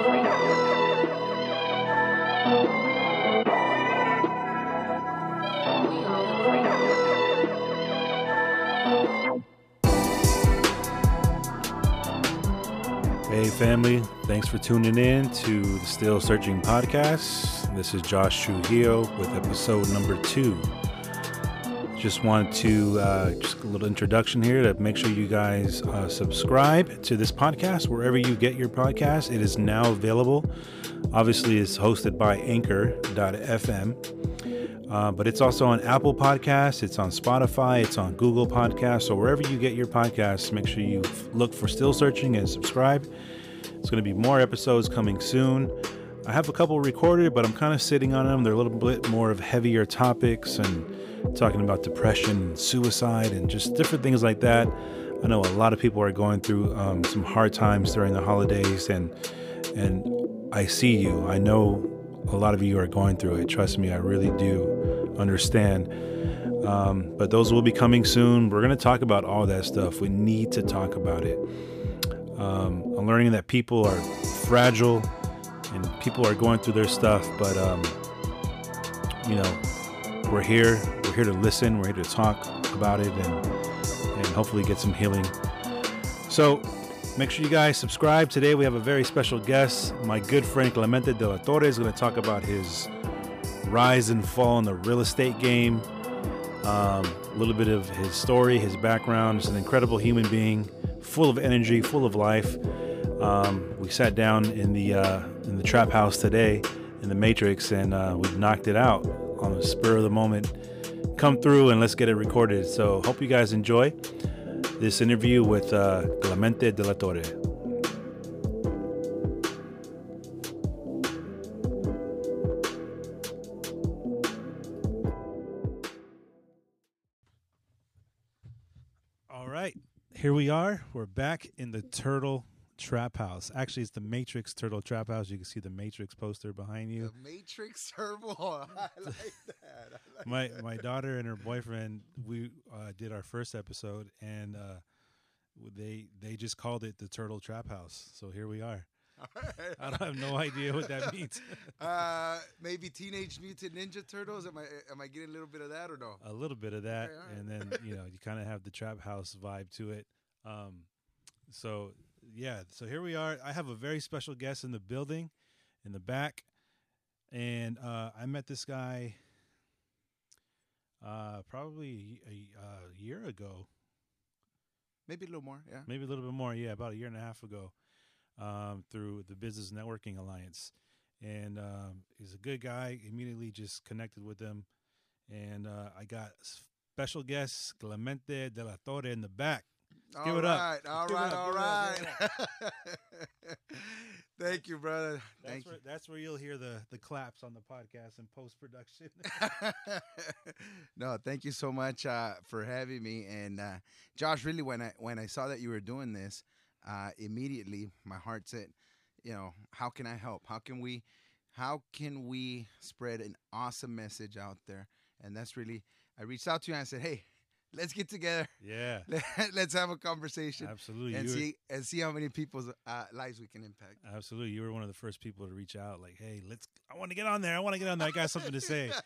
Hey, family. Thanks for tuning in to the Still Searching podcast. This is Josh Trujillo with episode number two. Just want to, uh, just a little introduction here to make sure you guys uh, subscribe to this podcast wherever you get your podcast. It is now available. Obviously, it's hosted by Anchor.fm. Uh, but it's also on Apple Podcasts, it's on Spotify, it's on Google Podcasts. So wherever you get your podcasts, make sure you look for Still Searching and subscribe. It's going to be more episodes coming soon. I have a couple recorded, but I'm kind of sitting on them. They're a little bit more of heavier topics and talking about depression suicide and just different things like that. I know a lot of people are going through um, some hard times during the holidays, and and I see you. I know a lot of you are going through it. Trust me, I really do understand. Um, but those will be coming soon. We're going to talk about all that stuff. We need to talk about it. Um, I'm learning that people are fragile and people are going through their stuff, but um, you know, we're here. We're here to listen. We're here to talk about it and and hopefully get some healing. So make sure you guys subscribe. Today we have a very special guest. My good friend Clemente de la Torre is going to talk about his rise and fall in the real estate game. Um, a little bit of his story, his background. He's an incredible human being, full of energy, full of life. Um, we sat down in the uh, in the trap house today in the Matrix, and uh, we knocked it out on the spur of the moment. Come through and let's get it recorded. So hope you guys enjoy this interview with uh, Clemente de la Torre. All right, here we are. We're back in the Turtle Trap House. Actually, it's the Matrix Turtle Trap House. You can see the Matrix poster behind you. The Matrix Turbo. I like that. I like my that. my daughter and her boyfriend we uh, did our first episode and uh, they they just called it the turtle trap house so here we are i don't have no idea what that means uh, maybe Teenage Mutant Ninja Turtles. Am I am I getting a little bit of that or no? a little bit of that all right. and then you know you kind of have the trap house vibe to it um, so yeah so here we are i have a very special guest in the building in the back and uh, i met this guy uh, probably a, a year ago Maybe a little more. Yeah. maybe a little bit more. Yeah, about a year and a half ago, um, through the Business Networking Alliance, and um, he's a good guy. Immediately just connected with him, and uh, I got special guest Clemente de la Torre in the back. All give it up. right, All Give it right. up, All give right. it up, Thank you, brother. That's Thank where that's where you'll hear the the claps on the podcast and post production. no, thank you so much uh, for having me. And uh, Josh, really, when I when I saw that you were doing this, uh, immediately my heart said, you know, how can I help? How can we, how can we spread an awesome message out there? And that's really, I reached out to you and I said, hey, let's get together. yeah, Let's have a conversation absolutely. and You were- see and see how many people's uh, lives we can impact. Absolutely, you were one of the first people to reach out. Like, hey, let's. I want to get on there. I want to get on there. I got something to say.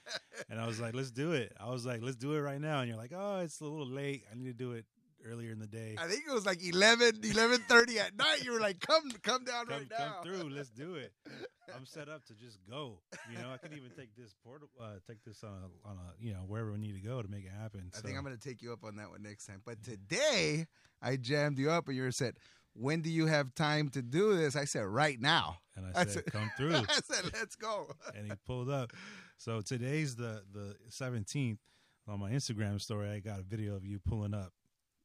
And I was like, let's do it. I was like, let's do it right now. And you're like, oh, it's a little late. I need to do it earlier in the day. I think it was like 11, 11.30 at night. You were like, come, come down Come, right come through. Let's do it. I'm set up to just go. You know, I can even take this portal, uh, take this on a, on a, you know, wherever we need to go to make it happen. I So, think I'm going to take you up on that one next time. But today, I jammed you up and you said, when do you have time to do this? I said, right now. and I I said, said- come through. I said, let's go. and he pulled up. So today's the the 17th. On my Instagram story, I got a video of you pulling up.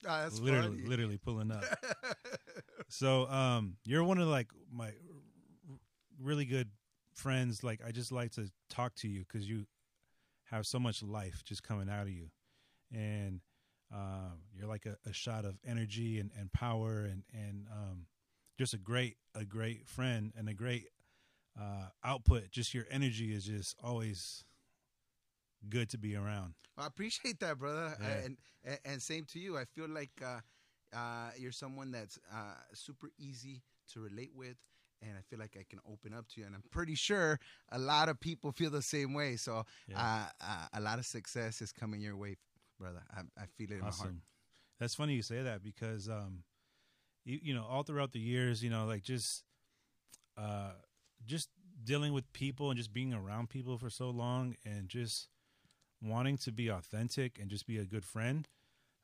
Ah, that's literally, funny. literally pulling up. So, um, you're one of like my really good friends. Like, I just like to talk to you because you have so much life just coming out of you, and um, you're like a, a shot of energy and, and power, and and um, just a great a great friend and a great uh, output. Just your energy is just always good to be around. I appreciate that, brother. Yeah. and, and and same to you. I feel like uh, uh, you're someone that's uh, super easy to relate with, and I feel like I can open up to you. And I'm pretty sure a lot of people feel the same way. So Yeah. uh, uh, a lot of success is coming your way, brother. I, I feel it in my heart. Awesome. That's funny you say that because um, you you know all throughout the years, you know, like just uh, just dealing with people and just being around people for so long and just wanting to be authentic and just be a good friend.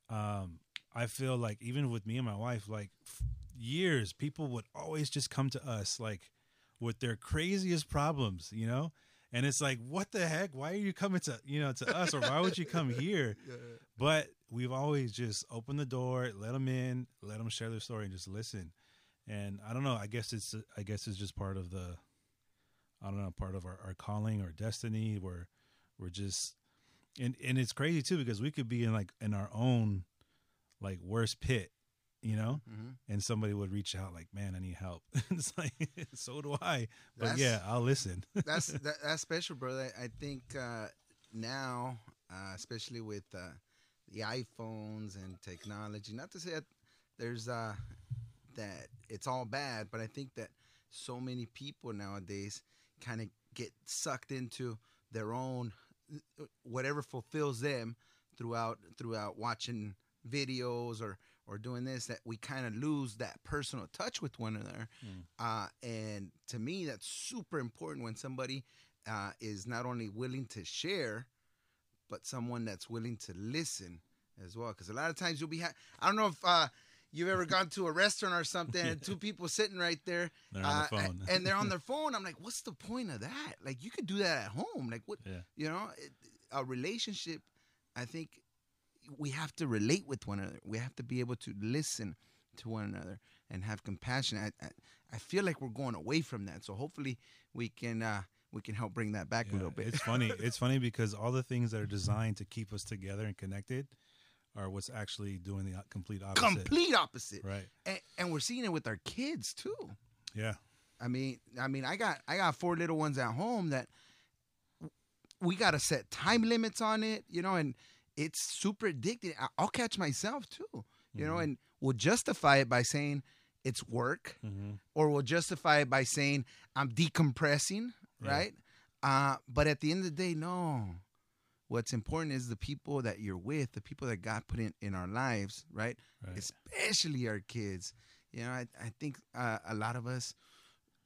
Um, I feel like even with me and my wife, like f- years, people would always just come to us like with their craziest problems, you know. And it's like, what the heck? Why are you coming to you know to us, or why would you come here? But we've always just opened the door, let them in, let them share their story, and just listen. And I don't know. I guess it's I guess it's just part of the, I don't know, part of our, our calling or destiny. Where we're just, and and it's crazy too because we could be in like in our own, like worst pit, you know, hmm and somebody would reach out like, man, I need help. it's like, so do I. But That's- yeah, I'll listen. that's that, that's special, brother. I think uh, now, uh, especially with uh, the iPhones and technology, not to say that there's uh, that it's all bad, but I think that so many people nowadays kind of get sucked into their own whatever fulfills them throughout throughout watching videos or or doing this that we kind of lose that personal touch with one another Mm. uh, and to me that's super important when somebody uh, is not only willing to share but someone that's willing to listen as well because a lot of times you'll be ha- i don't know if uh, you've ever gone to a restaurant or something and two people sitting right there They're on uh, the phone. and they're on their phone. I'm like what's the point of that? Like you could do that at home. Like what yeah. you know it, a relationship i think we have to relate with one another. We have to be able to listen to one another and have compassion. I, I, I feel like we're going away from that. So hopefully we can uh we can help bring that back a little bit. It's funny. It's funny because all the things that are designed to keep us together and connected are what's actually doing the complete opposite. complete opposite Right. and, and we're seeing it with our kids too Yeah. I mean, I mean, I got I got four little ones at home that we got to set time limits on it, you know, and it's super addicting. I'll catch myself too, you know, Mhm. and we'll justify it by saying it's work, Mm-hmm. or we'll justify it by saying I'm decompressing, Yeah. right? Uh, but at the end of the day, no. What's important is the people that you're with, the people that God put in, in our lives, right? Right. especially our kids. You know, I, I think uh, a lot of us,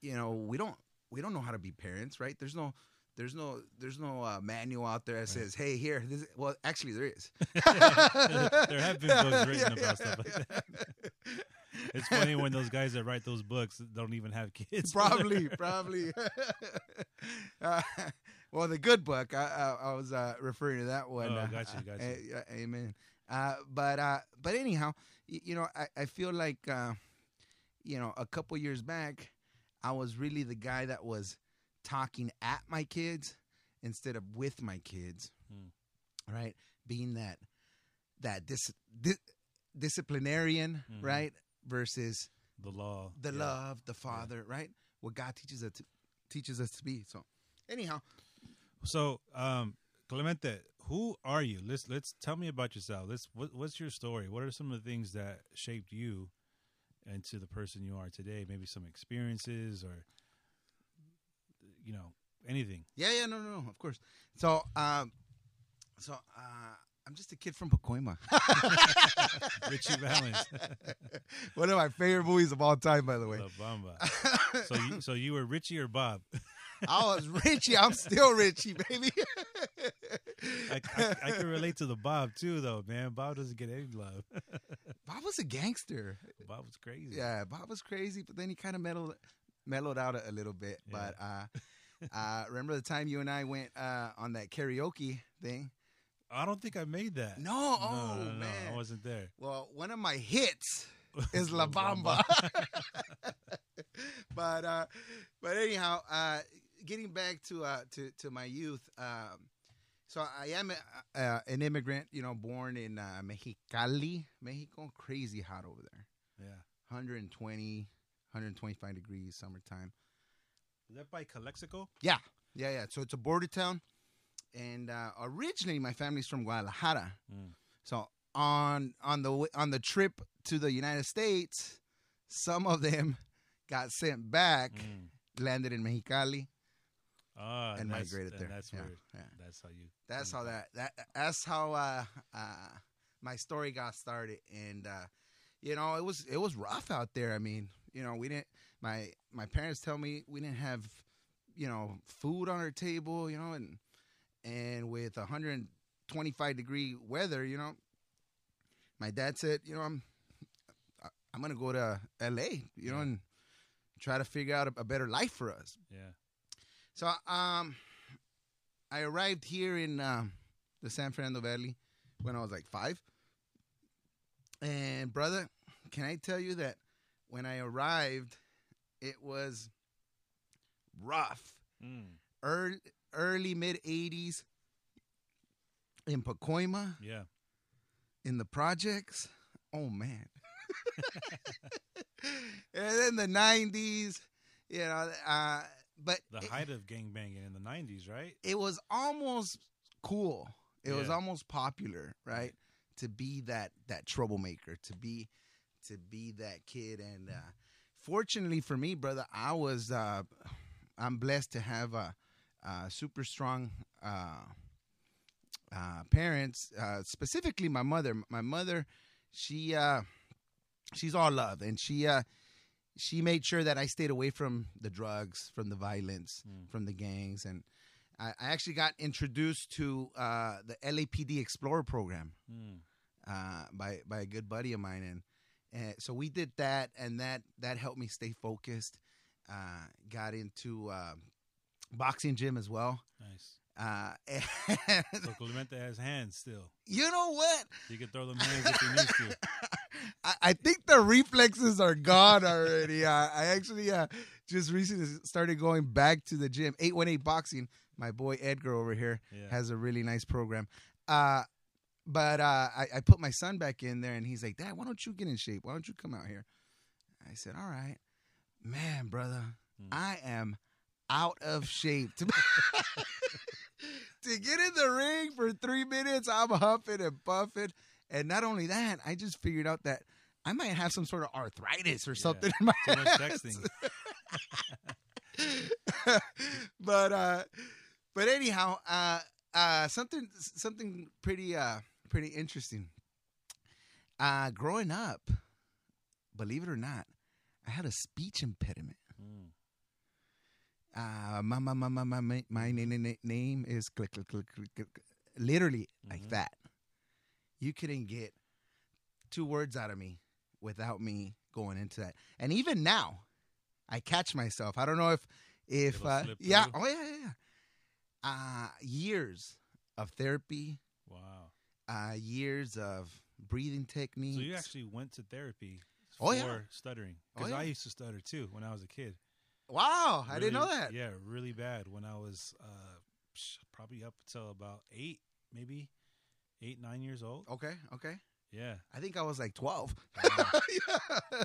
you know, we don't we don't know how to be parents, right? There's no there's no there's no uh, manual out there that says, "Hey, here." This is, well, actually, there is. There have been books written Yeah, about yeah, stuff like yeah. It's funny when those guys that write those books don't even have kids. probably, probably. uh, well, the good book. I, I, I was uh, referring to that one. Oh, uh, gotcha, uh, gotcha. yeah, amen. Uh, but uh, but anyhow, y- you know, I, I feel like uh, you know, a couple years back, I was really the guy that was talking at my kids instead of with my kids, Hmm. right? Being that that dis, di- disciplinarian, Mhm. right, versus the law. the yeah. love, the Father, right? What God teaches us to, teaches us to be. So, anyhow, So, um, Clemente, who are you? Let's let's tell me about yourself. Let's what, what's your story? What are some of the things that shaped you into the person you are today? Maybe some experiences or you know anything. yeah, yeah, no, no, no, of course. So, um, so uh, I'm just a kid from Pacoima. Ritchie Valens, One of my favorite movies of all time, by the way. La Bamba. So you so you were Ritchie or Bob? I was Ritchie. I'm still Ritchie, baby. I, I, I can relate to the Bob too, though, man. Bob doesn't get any love. Bob was a gangster. Bob was crazy. Yeah, Bob was crazy, but then he kind of mellowed mellowed out a, a little bit. Yeah. But uh, uh, remember the time you and I went uh, on that karaoke thing? I don't think I made that. No, no, oh no, no, man. I wasn't there. Well, one of my hits is La Bamba. but uh, but anyhow, uh, getting back to uh, to to my youth. Um, so I am a, uh, an immigrant, you know, born in uh, Mexicali, Mexico. Crazy hot over there. Yeah. 120, 125 degrees summertime. Is that by Calexico? Yeah, yeah, yeah. So it's a border town, and uh, originally my family's from Guadalajara. Mm. So on on the on the trip to the United States, some of them got sent back, Mm. landed in Mexicali, Ah, and migrated and there. That's Yeah, where. yeah. That's how you. That's how that that that's how uh, uh, my story got started, and uh, you know it was it was rough out there. I mean, you know, we didn't. My my parents tell me we didn't have, you know, food on our table, you know, and and with 125 degree weather, you know, my dad said, you know, I'm I'm gonna go to L.A., you know, and try to figure out a, a better life for us. Yeah. So um, I arrived here in um, the San Fernando Valley when I was like five. And brother, can I tell you that when I arrived, it was rough. Mm. Early, early mid '80s in Pacoima, Yeah. in the projects. Oh man. and then the '90s, you know. Uh, but The it- height of gangbanging in the '90s, right? it was almost cool. It was almost popular, right? To be that that troublemaker, to be to be that kid, and uh, fortunately for me, brother, I was uh, I'm blessed to have a, a super strong uh, uh, parents, uh, specifically my mother. My mother, she uh, she's all love, and she uh, she made sure that I stayed away from the drugs, from the violence, Mm. from the gangs, and I, I actually got introduced to uh, the LAPD Explorer program Mm. uh, by by a good buddy of mine, and, and so we did that, and that that helped me stay focused. Uh, got into uh, boxing gym as well. Nice. Uh, So Clemente has hands still. you know what? He can throw them hands if he needs to. I, I think the reflexes are gone already. Uh, I actually uh, just recently started going back to the gym. Eight one eight boxing. My boy Edgar over here Yeah. has a really nice program. Uh, but uh, I, I put my son back in there, and he's like, "Dad, why don't you get in shape? Why don't you come out here?" I said, "All right, man, brother, Mm. I am out of shape to get in the ring for three minutes. I'm huffing and puffing, and not only that, I just figured out that I might have some sort of arthritis or Yeah, something in my hands. texting. but uh but anyhow uh uh something something pretty uh pretty interesting uh growing up believe it or not i had a speech impediment Mm. uh my my my my my, my, my na- na- na- name is click click click click, click literally like Mhm. that you couldn't get two words out of me without me going into that. And even now i catch myself. I don't know if if uh, yeah through? oh yeah yeah yeah. Uh years of therapy. Wow. uh years of breathing techniques. So you actually went to therapy Oh, for yeah. stuttering. Oh, because I used to stutter too when I was a kid. wow i didn't know that. Yeah, really bad. When I was uh, probably up until about eight, maybe eight, nine years old. okay okay Yeah, i think i was like 12 Wow. yeah.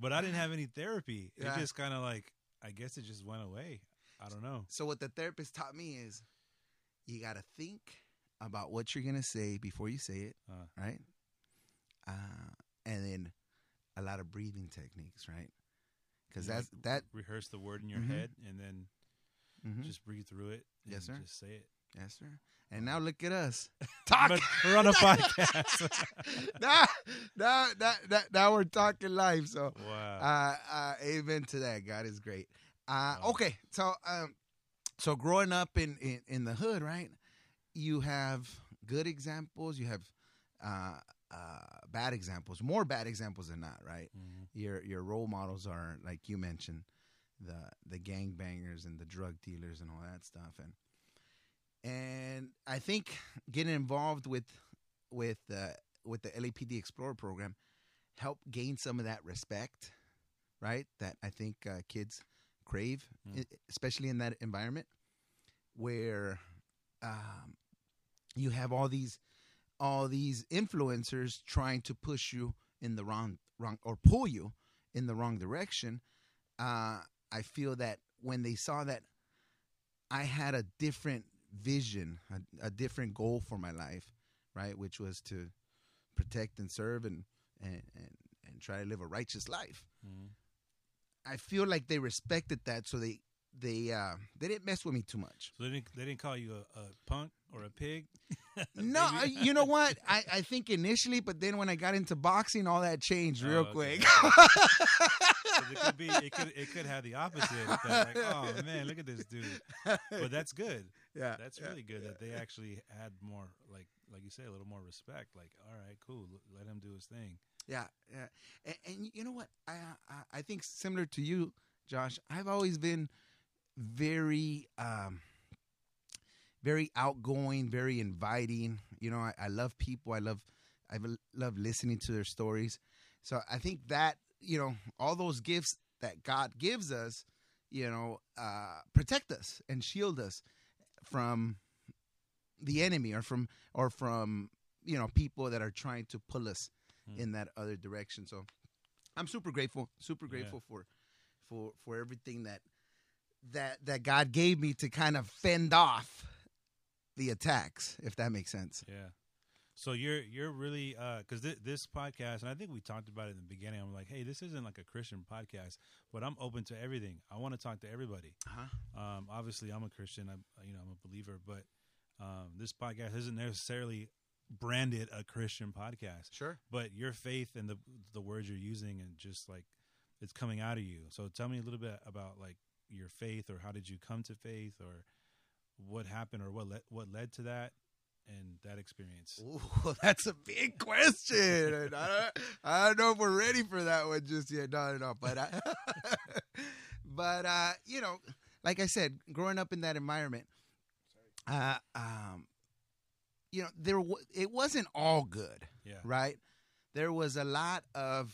but I didn't have any therapy. Yeah. It just kind of like I guess it just went away. I don't know. So what the therapist taught me is you got to think about what you're gonna say before you say it, Uh. right? Uh, and then a lot of breathing techniques, right? Because that's that. rehearse the word in your Mhm. head and then mhm. just breathe through it. Yes, sir. Just say it. Yes, sir. And now look at us talk. We're on a podcast. now, now, now, now, now we're talking live. So wow. uh, uh, amen to that. God is great. Uh, Wow. Okay, so um, so growing up in, in in the hood, right? You have good examples. You have uh, uh, bad examples. More bad examples than not, right? Mhm. Your your role models are like you mentioned, the the gangbangers and the drug dealers and all that stuff, and and I think getting involved with with uh, with the LAPD Explorer program helped gain some of that respect, right? That I think uh, kids crave, Mm. especially in that environment where um, you have all these all these influencers trying to push you in the wrong wrong or pull you in the wrong direction. Uh, I feel that when they saw that I had a different vision, a, a different goal for my life, right, which was to protect and serve and and and, and try to live a righteous life. Mhm. I feel like they respected that, so they they uh, they didn't mess with me too much. So they didn't they didn't call you a, a punk or a pig. No, you know what? I, I think initially, but then when I got into boxing, all that changed real Oh, okay. quick. it could be it could it could have the opposite. effect, Like, oh man, look at this dude. But that's good. yeah, That's yeah, really good yeah. that they actually had more like like you say a little more respect. Like, all right, cool, let him do his thing. Yeah, yeah. And, and you know what? I, I I think similar to you, Josh. I've always been very um very outgoing, very inviting. You know, I, I love people. I love I love listening to their stories. So I think that you know all those gifts that God gives us, you know, uh, protect us and shield us from the enemy or from or from you know people that are trying to pull us Hmm. in that other direction. So I'm super grateful, super Yeah. grateful for for for everything that that that God gave me to kind of fend off the attacks, if that makes sense. Yeah. So you're you're really because thi- this podcast, and I think we talked about it in the beginning. I'm like, hey, this isn't like a Christian podcast, but I'm open to everything. I want to talk to everybody. Uh-huh. Um, obviously, I'm a Christian. I'm you know I'm a believer, but um, this podcast isn't necessarily branded a Christian podcast. Sure. But your faith and the the words you're using, and just like it's coming out of you. So tell me a little bit about like your faith, or how did you come to faith, or what happened, or what led what led to that, and that experience. Ooh, that's a big question. I don't, I don't know if we're ready for that one just yet. No, no, no. But, I, but uh, you know, like I said, growing up in that environment, uh, um, you know, there w- it wasn't all good, Yeah. right? There was a lot of,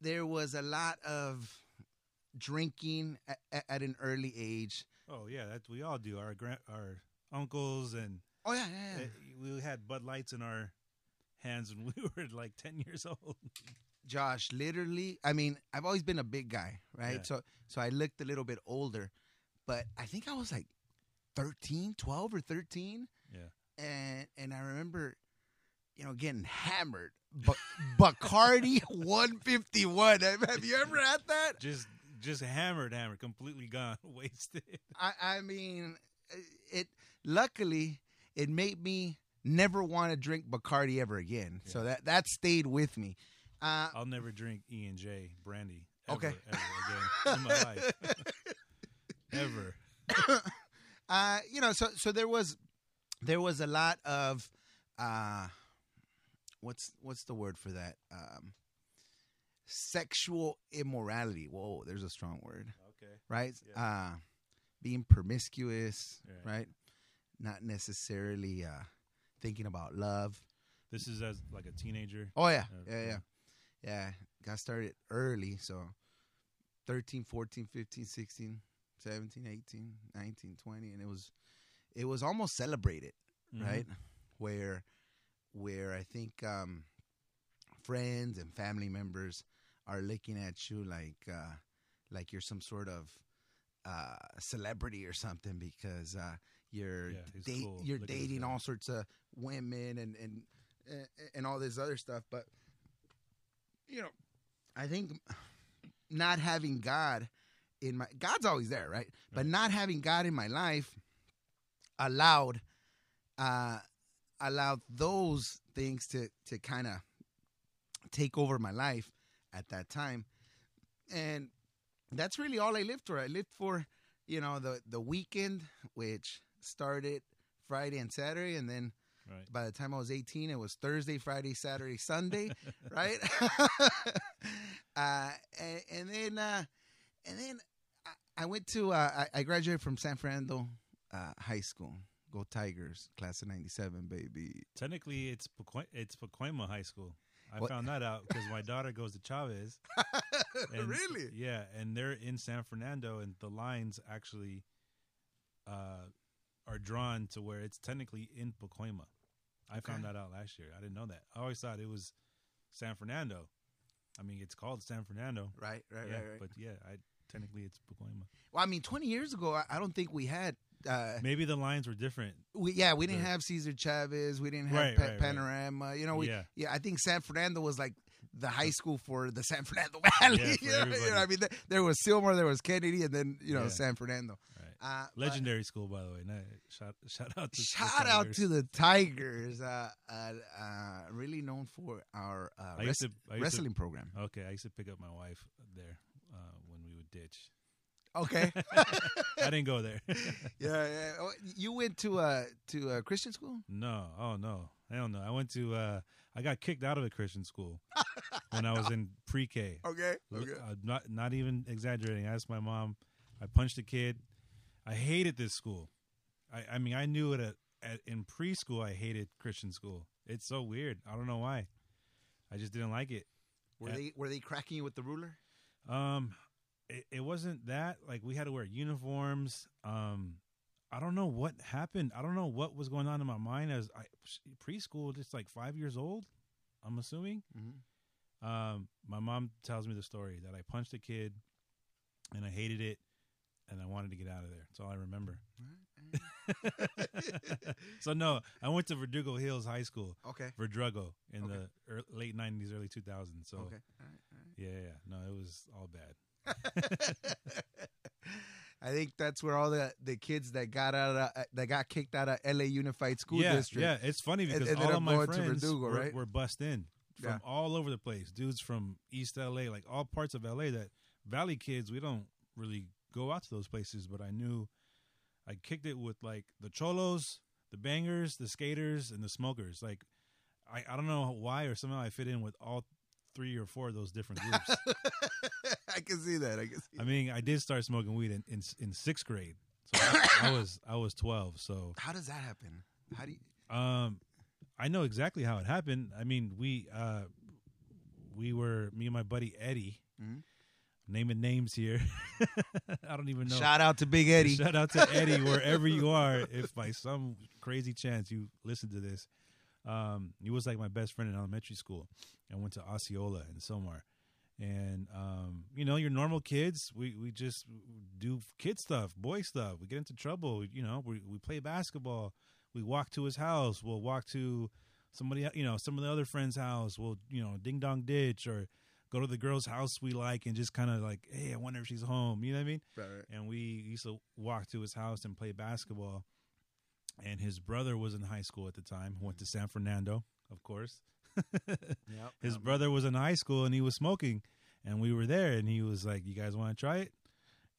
there was a lot of drinking at, at an early age. Oh yeah, that we all do. Our grand, our uncles, and Oh yeah, yeah, yeah. uh, we had Bud Lights in our hands when we were like ten years old. Josh, literally, I mean, I've always been a big guy, right? Yeah. So so I looked a little bit older, but I think I was like 13, 12 or 13. Yeah. And and I remember, you know, getting hammered. But Bacardi 151. Have have you ever had that? Just just hammered, hammered, completely gone, wasted. I, I mean, it luckily it made me never want to drink Bacardi ever again. So that that stayed with me. Uh, I'll never drink E and J brandy. Ever, Okay. ever again in my life. ever. uh, you know, so so there was there was a lot of uh, what's what's the word for that? Um, sexual immorality. Whoa, there's a strong word, Okay. right? Yeah. Uh, being promiscuous, Right. right? Not necessarily uh, thinking about love. This is as like a teenager. Oh yeah, yeah, yeah, yeah. Got started early, so 13, 14, 15, 16, 17, 18, 19, 20 and it was it was almost celebrated, Mhm. right? Where where I think um friends and family members are looking at you like uh like you're some sort of uh celebrity or something because uh you're Yeah, date, cool. you're Look dating all sorts of women and and and- all this other stuff but you know i think not having god in my god's always there right, but not having god in my life allowed uh allowed those things to to kind of take over my life at that time and that's really all i lived for i lived for you know the the weekend which started friday and saturday and then Right. by the time I was 18, it was Thursday, Friday, Saturday, Sunday, right? uh, and, and then, uh, and then I, I went to, uh, I, I graduated from San Fernando uh, High School. Go Tigers, class of '97, baby. Technically, it's Pacoima, it's Pacoima High School. I What? found that out because my daughter goes to Chavez. And- really? Yeah, and they're in San Fernando, and the lines actually uh, are drawn to where it's technically in Pacoima. I found that out last year. I didn't know that. I always thought it was San Fernando. I mean, it's called San Fernando. Right, right, yeah, right, right. but yeah, I technically it's Pacoima. well, I mean, 20 years ago, I, I don't think we had. Uh, Maybe the lines were different. we, yeah, we didn't The- have Cesar Chavez. We didn't have Right, pa- right, right. Panorama. You know, we, yeah, yeah, I think San Fernando was like the high school for the San Fernando Valley. Yeah, you, know, you know. I mean, there, there was Sylmar, there was Kennedy, and then you know Yeah. San Fernando. Right. Uh, but Legendary school, by the way. Shout shout out to the Shout out Tigers. to the Tigers. Uh, uh, uh, really known for our uh, res- to, wrestling program. Okay, I used to pick up my wife there uh, when we would ditch. Okay. I didn't go there. yeah, yeah. Oh, You went to uh to a Christian school? no, oh no. I don't know. I went to. Uh, I got kicked out of a Christian school when I was in pre-K. Okay. L- uh, not not even exaggerating. I asked my mom. I punched a kid. I hated this school. I, I mean, I knew it at, at in preschool. I hated Christian school. It's so weird. I don't know why. I just didn't like it. Were Yeah. they were they cracking you with the ruler? Um, it, it wasn't that. Like we had to wear uniforms. Um, I don't know what happened. I don't know what was going on in my mind as I preschool, just like five years old. I'm assuming. Mm-hmm. Um, my mom tells me the story that I punched a kid, and I hated it, and I wanted to get out of there. That's all I remember. so no, I went to Verdugo Hills High School, okay. Verdugo, in Okay. the ear late '90s, early 2000s. So Okay. All right, all right. yeah, yeah, no, it was all bad. I think that's where all the, the kids that got out of, uh, that got kicked out of LA Unified School yeah, District. yeah, it's funny because all of my friends Verdugo, were, right? were bust in from Yeah. all over the place. Dudes from East LA, like all parts of LA. That Valley kids, we don't really go out to those places. But I knew I kicked it with like the cholos, the bangers, the skaters, and the smokers. Like I, I don't know why or somehow I fit in with all three or four of those different groups. I can see that. I can see. I mean, I did start smoking weed in in, in sixth grade. So I, I was I was twelve. So How does that happen? How do you? Um, I know exactly how it happened. I mean, we uh, we were me and my buddy Eddie. Mhm. Naming names here. I don't even know. Shout out to Big Eddie. Shout out to Eddie wherever you are. If by some crazy chance you listen to this, um, he was like my best friend in elementary school. I went to Osceola and Sylmar, and um, you know, your normal kids. We we just do kid stuff, boy stuff. We get into trouble. You know, we we play basketball. We walk to his house. We'll walk to somebody, you know, some of the other friends' house. We'll you know, ding dong ditch or go to the girl's house we like and just kind of like, hey, I wonder if she's home. You know what I mean? Right, right. and we used to walk to his house and play basketball. And his brother was in high school at the time, went to San Fernando, of course. Yep, His yep. brother was in high school and he was smoking, and we were there, and he was like, "You guys want to try it?"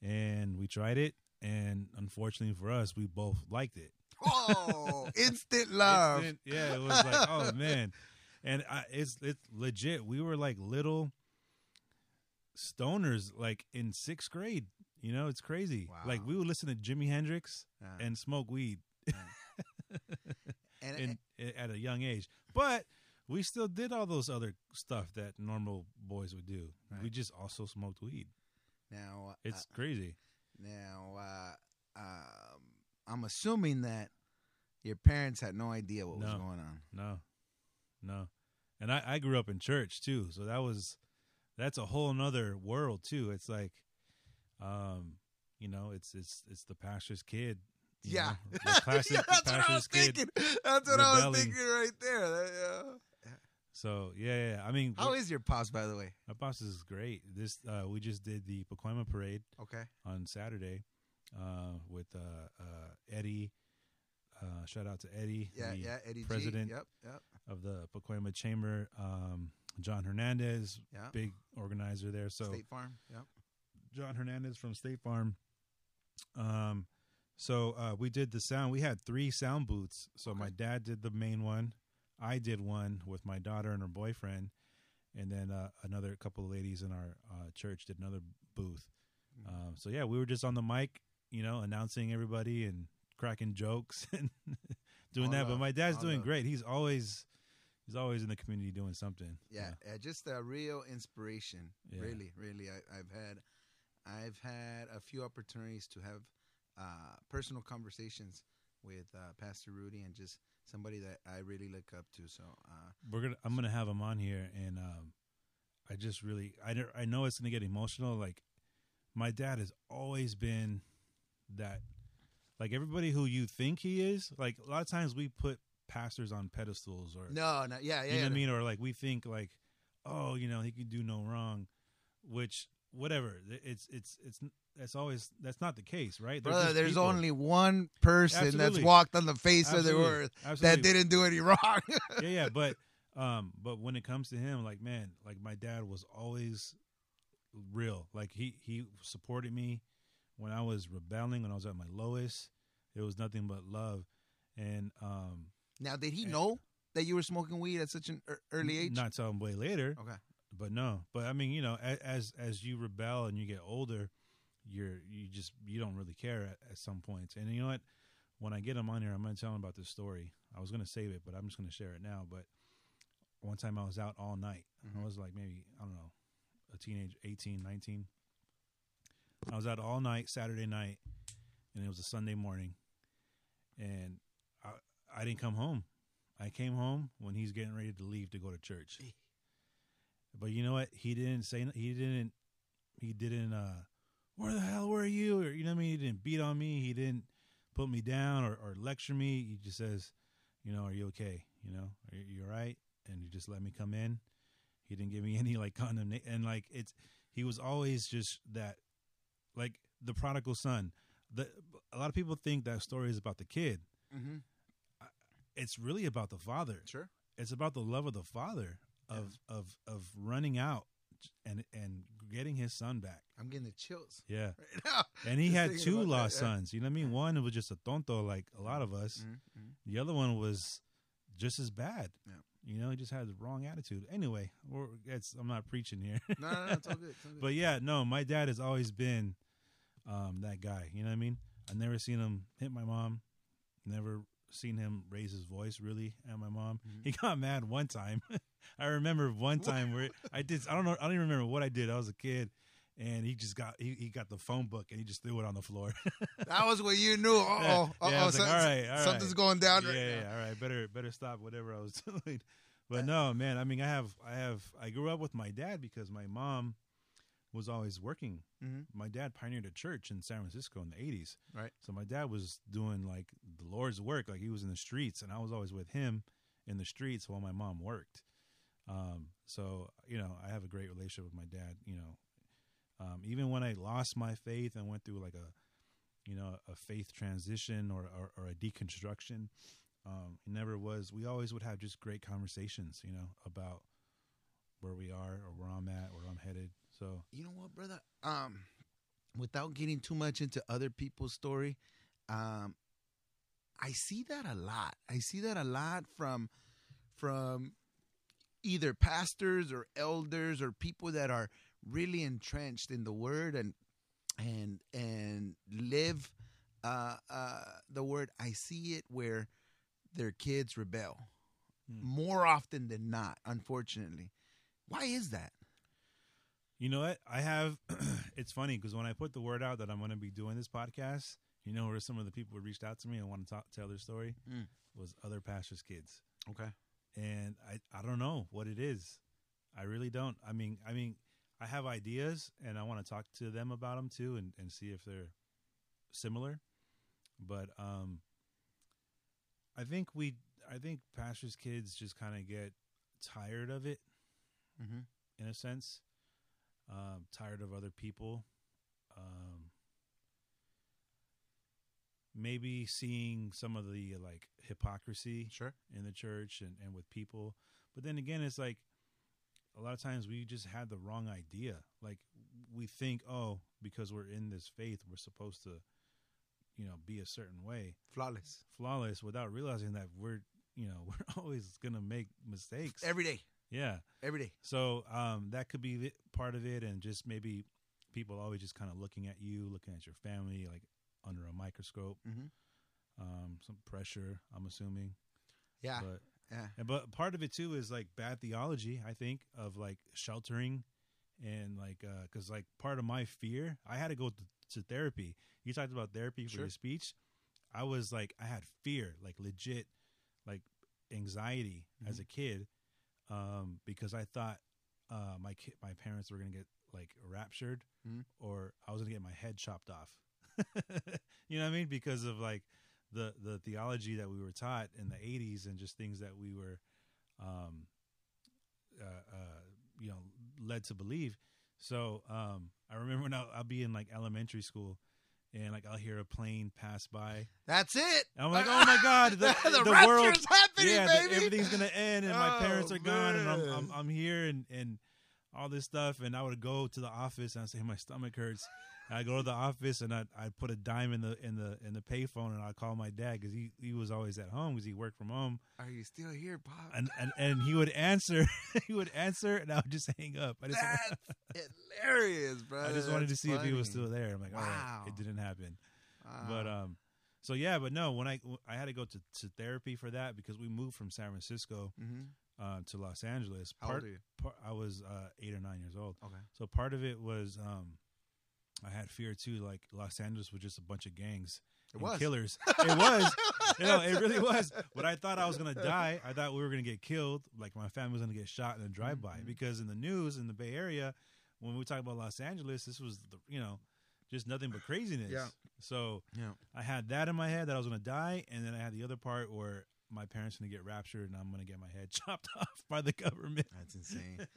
And we tried it, and unfortunately for us, we both liked it. Oh, instant love. Instant- yeah, it was like, oh man, and I, it's it's legit. We were like little stoners, like in sixth grade. You know, it's crazy. Like we would listen to Jimi Hendrix Yeah. and smoke weed and, in, at a young age, but we still did all those other stuff that normal boys would do. We just also smoked weed. now, uh, It's crazy. now, uh, um, I'm assuming that your parents had no idea what was going on. No, no. And I, I grew up in church too, so that was that's a whole nother world too. It's like, um, you know, it's it's it's the pastor's kid. you Yeah, know, classic Yeah, that's what I was pastor's kid. thinking. That's what I was thinking right there. That, yeah. So yeah, yeah. I mean, How is your pops, by the way? my boss is great. This uh, we just did the Pacoima parade Okay. on Saturday uh, with uh, uh, Eddie. Uh, shout out to Eddie, Yeah, yeah. Eddie president. Yep, yep. of the Pacoima Chamber. Um, John Hernandez, Yeah. big organizer there. So State Farm. Yep. John Hernandez from State Farm. Um, so uh, we did the sound. We had three sound booths. So Okay. my dad did the main one. I did one with my daughter and her boyfriend, and then uh, another couple of ladies in our uh, church did another booth. Mm-hmm. Um, so yeah, we were just on the mic, you know, announcing everybody and cracking jokes and doing All that. But my dad's doing great. He's always he's always in the community doing something. Yeah, uh, just a real inspiration. Yeah. Really, really. I, I've had, I've had a few opportunities to have uh, personal conversations with uh, Pastor Rudy and just somebody that I really look up to. So, uh, we're gonna I'm gonna have him on here, and um, I just really I I know it's gonna get emotional. Like my dad has always been that, like everybody who you think he is. Like a lot of times we put pastors on pedestals, or no, no, yeah, yeah. you know what I mean, or like we think like, oh, you know, he could do no wrong, which whatever. It's it's it's that's always that's not the case, right? They're Brother, there's people. only one person that's walked on the face of the Absolutely. earth that didn't do any wrong. yeah, yeah, but um, but when it comes to him, like man, like my dad was always real. Like he he supported me when I was rebelling, when I was at my lowest. It was nothing but love, and um, now, did he And- know that you were smoking weed at such an early age? Not till way later, Okay. but no. But I mean, you know, as as you rebel and you get older, you're you just you don't really care at, at some points. And you know what? When I get him on here, I'm gonna tell him about this story. I was gonna save it, but I'm just gonna share it now. But one time I was out all night. Mhm. I was like maybe I don't know, a teenage, 18, 19. I was out all night Saturday night, and it was a Sunday morning, and I I didn't come home. I came home when he's getting ready to leave to go to church. But you know what? He didn't say he didn't he didn't uh where the hell were you? Or you know what I mean? He didn't beat on me. He didn't put me down or, or lecture me. He just says, you know, are you okay? You know, are you, you all right? And he just let me come in. He didn't give me any like condemnation and like it's he was always just that like the prodigal son. The a lot of people think that story is about the kid. Mm-hmm. It's really about the father Sure. it's about the love of the father of of of running out and and getting his son back. I'm getting the chills Yeah, right and he had two about that, lost yeah. sons. You know what I mean? One was just a tonto like a lot of us. Mhm, mhm. The other one was just as bad. Yeah. You know, he just had the wrong attitude. Anyway, we're, it's, I'm not preaching here. No, no, no, it's all good. It's all good. But yeah, no, my dad has always been um, that guy. You know what I mean? I've never seen him hit my mom. Never seen him raise his voice really at my mom. Mhm. He got mad one time. I remember one time where I did. I don't know. I don't even remember what I did. I was a kid, and he just got he, he got the phone book and he just threw it on the floor. that was when you knew. Uh oh, uh yeah, oh, like, all right, all something's right. going down yeah, right yeah, now. all right. Better better stop whatever I was doing. But no, man. I mean, I have I have I grew up with my dad because my mom was always working. Mhm. My dad pioneered a church in San Francisco in the eighties. Right. So my dad was doing like the Lord's work, like he was in the streets, and I was always with him in the streets while my mom worked. Um, so you know, I have a great relationship with my dad. You know, um, even when I lost my faith and went through like a, you know, a faith transition or or, or a deconstruction, um, it never was. We always would have just great conversations, you know, about where we are or where I'm at, where I'm headed. So You know what, brother? Um, without getting too much into other people's story, um, I see that a lot. I see that a lot from from either pastors or elders or people that are really entrenched in the word and and and live uh, uh, the word. I see it where their kids rebel Hmm. more often than not. Unfortunately, why is that? You know what? I have. it's funny because when I put the word out that I'm going to be doing this podcast, you know where some of the people who reached out to me and want to talk, tell their story Mm. was other pastors' kids, Okay. and I I don't know what it is. I really don't. I mean, I mean, I have ideas and I want to talk to them about them too, and and see if they're similar. But um, I think we, I think pastors' kids just kind of get tired of it Mm-hmm. in a sense. Um, tired of other people. Um, maybe seeing some of the like hypocrisy Sure. in the church and, and with people. But then again, it's like a lot of times we just had the wrong idea. Like we think, oh, because we're in this faith, we're supposed to, you know, be a certain way, Flawless. flawless, without realizing that we're, you know, we're always gonna make mistakes. Every day. Yeah. Every day. So um, that could be part of it, and just maybe people always just kind of looking at you, looking at your family, like under a microscope. Mm-hmm. Um, some pressure, I'm assuming. Yeah. But yeah. but part of it too is like bad theology. I think of like sheltering, and like because like part of my fear, I had to go to, to therapy. You talked about therapy for Sure. your speech. I was like, I had fear, like legit, like anxiety as Mhm. a kid, um, because I thought uh, my ki- my parents were gonna get like raptured, Mhm. or I was gonna get my head chopped off. you know what I mean? Because of like the the theology that we were taught in the '80s and just things that we were, um, uh, uh, you know led to believe. So um, I remember when I'll, I'll be in like elementary school, and like I'll hear a plane pass by. That's it. And I'm like, oh my god, the, the, the world, happening, yeah, the- everything's gonna end, and my Oh, parents are gone, and I'm. I'm I'm here, and and all this stuff, and I would go to the office and I say my stomach hurts. I go to the office and I I put a dime in the in the in the payphone and I call my dad because he he was always at home because he worked from home Are you still here, Pop? and and, and he would answer he would answer and I would just hang up. I just That's hilarious, bro. I just wanted to see if he was still there. I'm like, all right, Wow. it didn't happen. Wow. But um, so yeah, but no, when I I had to go to, to therapy for that because we moved from San Francisco Mhm. uh, to Los Angeles. How Part, old are you? part I was uh, eight or nine years old. Okay. So part of it was um, I had fear too. Like Los Angeles was just a bunch of gangs, It and was. killers. It was, you know, it really was. But I thought I was gonna die. I thought we were gonna get killed. Like my family was gonna get shot in a drive-by Mhm. because in the news in the Bay Area, when we talk about Los Angeles, this was the you know just nothing but craziness. Yeah. So Yeah. I had that in my head that I was gonna die, and then I had the other part where my parents gonna get raptured and I'm gonna get my head chopped off by the government. That's insane.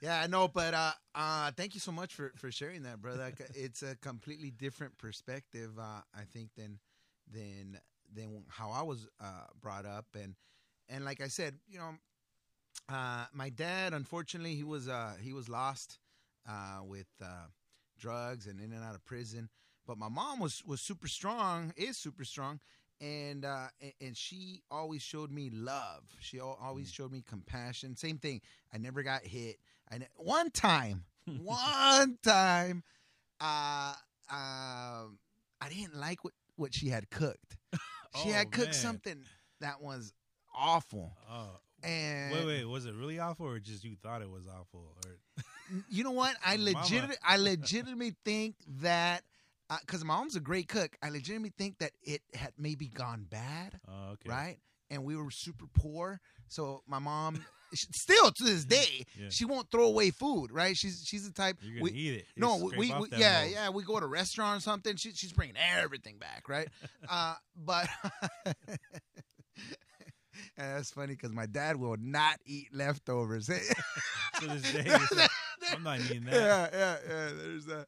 yeah, I know, but uh, uh, thank you so much for, for sharing that, brother. It's a completely different perspective, uh, I think, than than than how I was uh, brought up, and and like I said, you know, uh, my dad, unfortunately, he was uh, he was lost uh, with uh, drugs and in and out of prison. But my mom was was super strong, is super strong, and uh, and, she always showed me love. She al- always showed me compassion. Same thing. I never got hit. Ne- one time, one time, uh, um, I didn't like what what she had cooked. She Oh, had cooked man. something that was awful, Oh, and wait, wait, was it really awful or just you thought it was awful? Or you know what? I legit, I legitimately think that because my mom's a great cook. I legitimately think that it had maybe gone bad, oh, okay, right? And we were super poor, so my mom, still to this day, Yeah. she won't throw away food, right? She's she's the type. You're gonna we, eat it. no, we, we, off we- that yeah, yeah. We go to a restaurant or something. She, she's bringing everything back, right? uh, but and that's funny because my dad will not eat leftovers. To this day, like, I'm not eating that. Yeah, yeah, yeah. There's a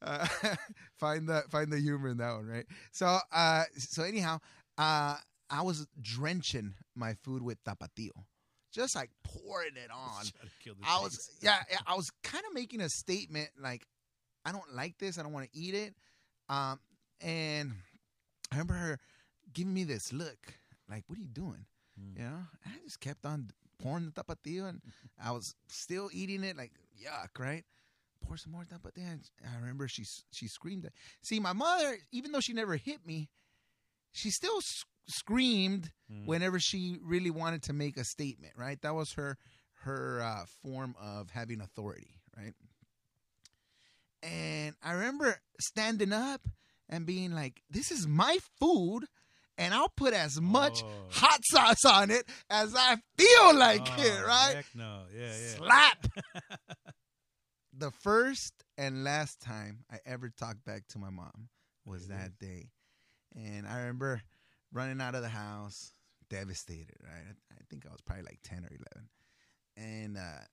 uh, find the find the humor in that one, right? So, uh, so anyhow, uh, I was drenching my food with tapatio, just like pouring it on. Try to kill the I was yeah, I was kind of making a statement like I don't like this, I don't want to eat it. Um and I remember her giving me this look like what are you doing? Mm. You know? I just kept on pouring the tapatio and I was still eating it like yuck, right? Pour some more tapatio. And I remember she she screamed. At, see, my mother, even though she never hit me, she still screamed Mm. whenever she really wanted to make a statement, right? That was her her uh, form of having authority, right? And I remember standing up and being like, "This is my food, and I'll put as much Oh. hot sauce on it as I feel like Oh, it, right?" Heck no, yeah, yeah. Slap. the first and last time I ever talked back to my mom was that day. And I remember running out of the house, devastated, right? I, think I was probably like 10 or 11. And uh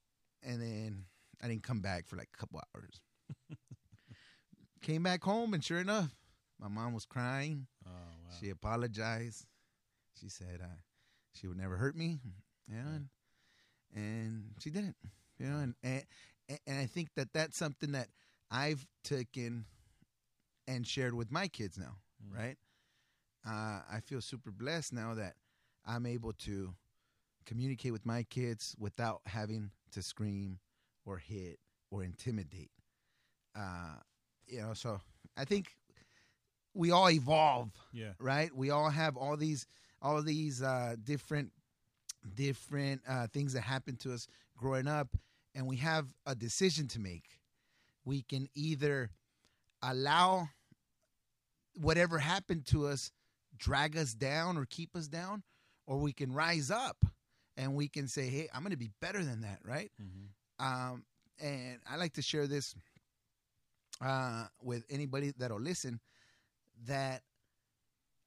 and then I didn't come back for like a couple hours. Came back home and sure enough, my mom was crying. Oh wow. She apologized. She said uh, she would never hurt me, you know, and, and she didn't, you know, and, and and I think that that's something that I've taken and shared with my kids now, Mm. right? Uh, I feel super blessed now that I'm able to communicate with my kids without having to scream or hit or intimidate. Uh, you know, so I think we all evolve yeah. right? We all have all these all these uh, different different uh, things that happen to us growing up, and we have a decision to make. We can either allow whatever happened to us drag us down or keep us down, or we can rise up and we can say, "Hey, I'm going to be better than that," right? hmm um, and I like to share this uh, with anybody that'll listen. That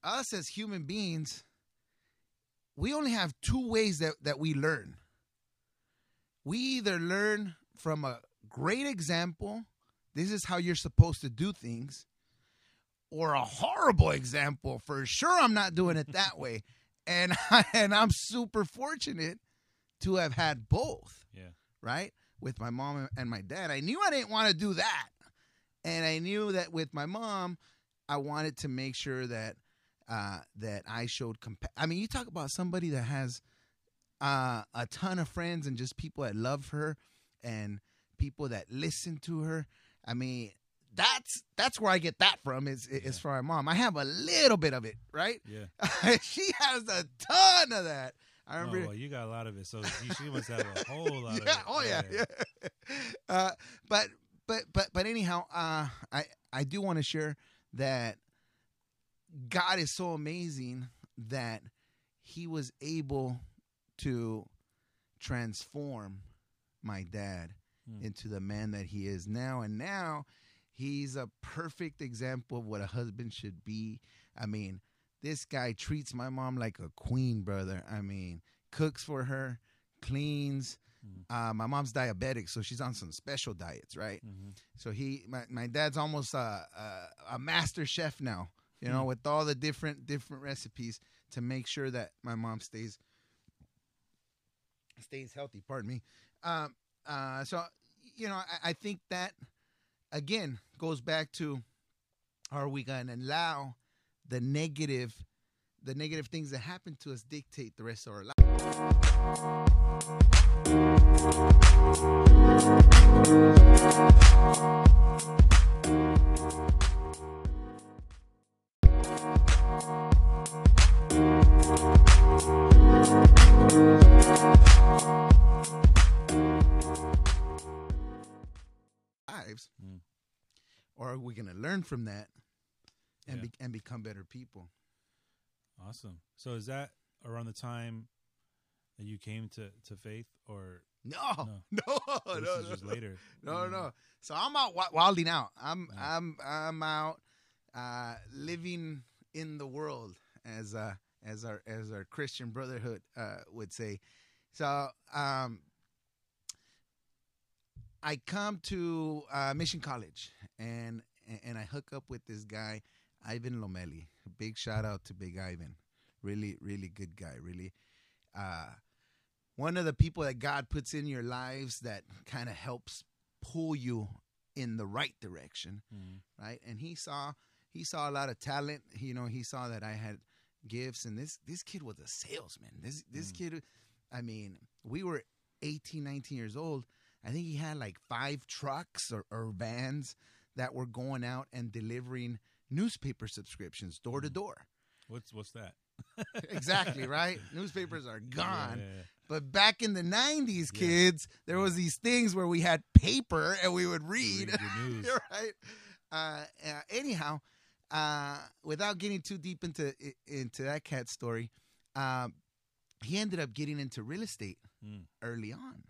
us as human beings, we only have two ways that that we learn. we either learn from a great example, this is how you're supposed to do things, or a horrible example. For sure, I'm not doing it that way. And and I'm super fortunate to have had both. Yeah. Right? With my mom and my dad. I knew I didn't want to do that. And I knew that with my mom, I wanted to make sure that uh, that I showed compa- I mean, you talk about somebody that has uh, a ton of friends and just people that love her and people that listen to her. I mean, that's that's where I get that from. Is is Yeah. for my mom. I have a little bit of it, right? Yeah. she has a ton of that. I Oh, remember. well, you got a lot of it, so she must have a whole lot of it. Oh yeah. Yeah. Uh, but but but but anyhow, uh, I I do want to share that God is so amazing that He was able to transform my dad Hmm. into the man that he is now, and now he's a perfect example of what a husband should be. I mean, this guy treats my mom like a queen, brother. I mean, cooks for her, cleans. Mm. Uh, my mom's diabetic, so she's on some special diets, right? hmm So he, my, my dad's almost a, a a master chef now, you know, Hmm. with all the different different recipes to make sure that my mom stays stays healthy. Pardon me. Um, uh, so you know, I, I think that again goes back to are we going to allow the negative the negative things that happen to us dictate the rest of our life? From that and Yeah. be, and become better people? Awesome. So is that around the time that you came to, to faith, or No, No. no, no, this no, is just later? No, Mm. no. So I'm out wilding out. I'm Yeah. I'm I'm out uh, living in the world as uh as our as our Christian brotherhood uh, would say. So um I come to uh, Mission College and and I hook up with this guy Ivan Lomeli. Big shout out to Big Ivan. Really really good guy. Really uh one of the people that God puts in your lives that kind of helps pull you in the right direction, Mm. right? And he saw he saw a lot of talent. You know, he saw that I had gifts, and this this kid was a salesman. This this Mm. kid, I mean, we were 18, 19 years old. I think he had like five trucks or, or vans that were going out and delivering newspaper subscriptions door to Mm. door. What's what's that? Exactly, right? Newspapers are gone. Yeah, yeah, yeah. But back in the '90s, Yeah. kids, there was these things where we had paper and we would read. Read your news. You're right. Uh, uh, anyhow, uh, without getting too deep into into that cat story, um, he ended up getting into real estate Mm. early on.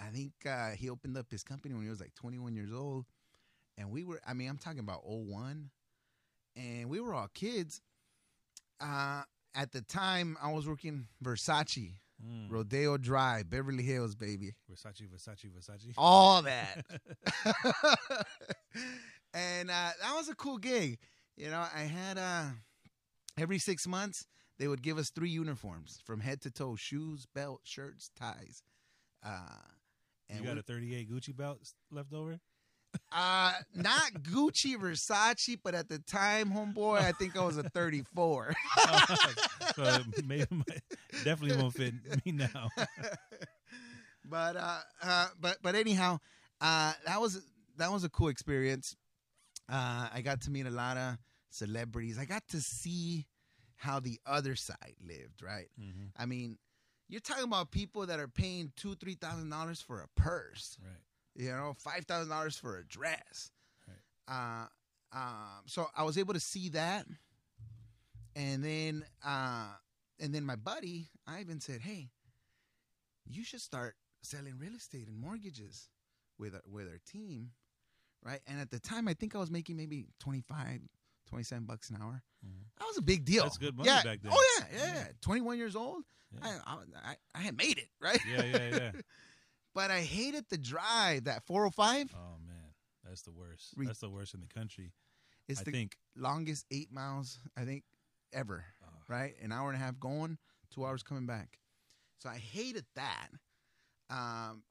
I think uh, he opened up his company when he was like 21 years old, and we were. I mean, I'm talking about 01, and we were all kids. Uh, at the time, I was working Versace, Mm. Rodeo Drive, Beverly Hills, baby, Versace, Versace, Versace. all that. and uh, that was a cool gig. You know, I had uh, every six months they would give us three uniforms from head to toe: shoes, belt, shirts, ties. Uh, and you got we- a 38 Gucci belt left over? uh, not Gucci, Versace, but at the time, homeboy, I think I was a 34. so maybe definitely won't fit me now. but uh, uh, but but anyhow, uh, that was that was a cool experience. Uh, I got to meet a lot of celebrities. I got to see how the other side lived. Right. hmm I mean, you're talking about people that are paying two, three thousand dollars for a purse. Right. You know, five thousand dollars for a dress. Right. Uh, um, so I was able to see that, and then uh, and then my buddy Ivan said, "Hey, you should start selling real estate and mortgages with our, with our team, right?" And at the time, I think I was making maybe twenty five 27 bucks an hour. Mhm. That was a big deal. That's good money yeah. back then. Oh yeah, yeah, Yeah. yeah. 21 years old. Yeah. I, I, I, had made it, right? Yeah, yeah, yeah. but I hated the drive. That 405 Oh man, that's the worst. Re- That's the worst in the country. is I the think. longest eight miles I think ever. Oh, Right, an hour and a half going, two hours coming back. So I hated that. Um,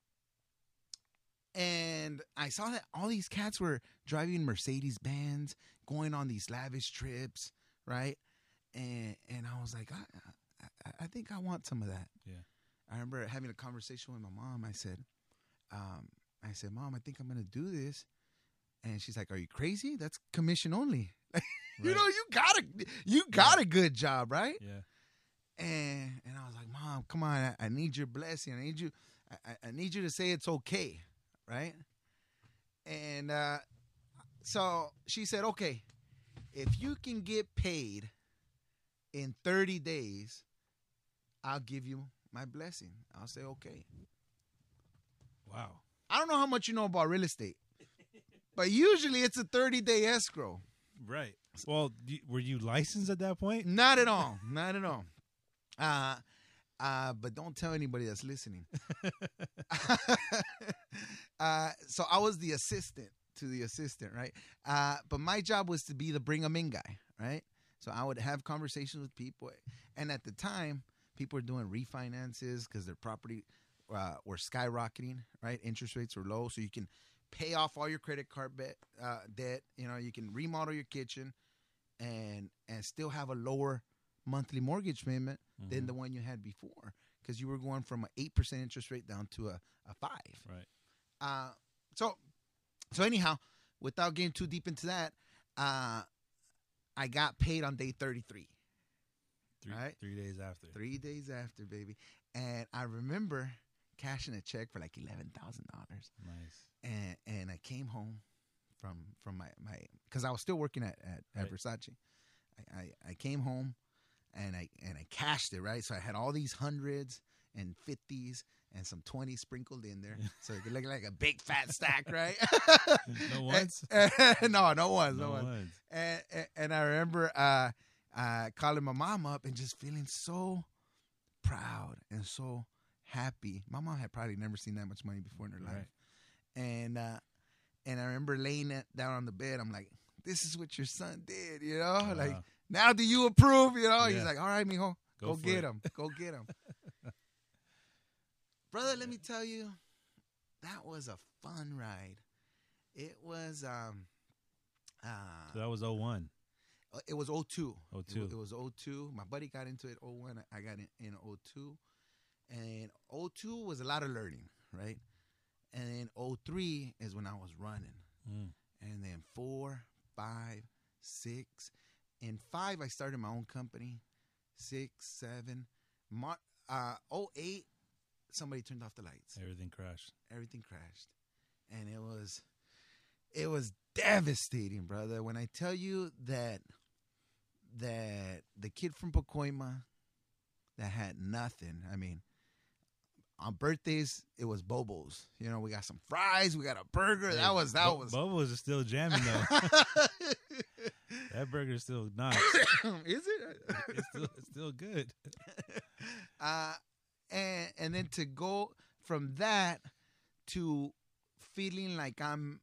and I saw that all these cats were driving Mercedes Benz, going on these lavish trips, right? And and I was like, I, I, I think I want some of that. Yeah. I remember having a conversation with my mom. I said, um, I said, Mom, I think I'm gonna do this. And she's like, Are you crazy? That's commission only. you Right. know, you got a you got a good job, right? Yeah. And and I was like, Mom, come on, I, I need your blessing. I need you, I- I need you to say it's okay, right? And uh, so she said, okay, if you can get paid in 30 days, I'll give you my blessing. I'll say, okay. Wow. I don't know how much you know about real estate, but usually it's a 30 day escrow. Right. Well, were you licensed at that point? Not at all. Not at all. Uh, uh, but don't tell anybody that's listening. uh, so I was the assistant to the assistant, right? Uh, but my job was to be the bring 'em in guy, right? So I would have conversations with people, and at the time, people were doing refinances because their property uh, were skyrocketing, right? Interest rates were low, so you can pay off all your credit card bet, uh, debt. You know, you can remodel your kitchen, and and still have a lower monthly mortgage payment than Mhm. the one you had before because you were going from an eight percent interest rate down to a, a five. Right. Uh, so so anyhow, without getting too deep into that, uh, I got paid on day thirty three. Three, Right. three days after. Three days after, baby. And I remember cashing a check for like eleven thousand dollars. Nice. And and I came home from from my my because I was still working at at, at Versace. I, I I came home and I and I cashed it right. So I had all these hundreds and fifties and some 20 sprinkled in there, so it could look like a big fat stack, right? No ones? no, no ones, no, No ones ones. and, and- I remember uh, uh, calling my mom up and just feeling so proud and so happy. My mom had probably never seen that much money before in her Right. life, and uh, and I remember laying it down on the bed. I'm like, "This is what your son did," you know. Like now, do you approve? You know. He's like, "All right, mijo, Go go, get it." him, go get him." Brother, let me tell you, that was a fun ride. It was um uh So that was 01. uh, It was 02. It, 02. wa- it was 02. My buddy got into it 01. I got in, in 02. And 02 was a lot of learning, right? And then 03 is when I was running. Mm. And then four, five, six. In five, I started my own company. Six, seven. Mar- uh, 08, somebody turned off the lights Everything crashed. everything crashed and it was it was devastating brother when i tell you that that the kid from Pacoima that had nothing i mean on birthdays it was bobos you know we got some fries we got a burger that was that Bu- was Bobos is still jamming though. that burger's still nice. is it It's still, it's still good. uh, and and then to go from that to feeling like I'm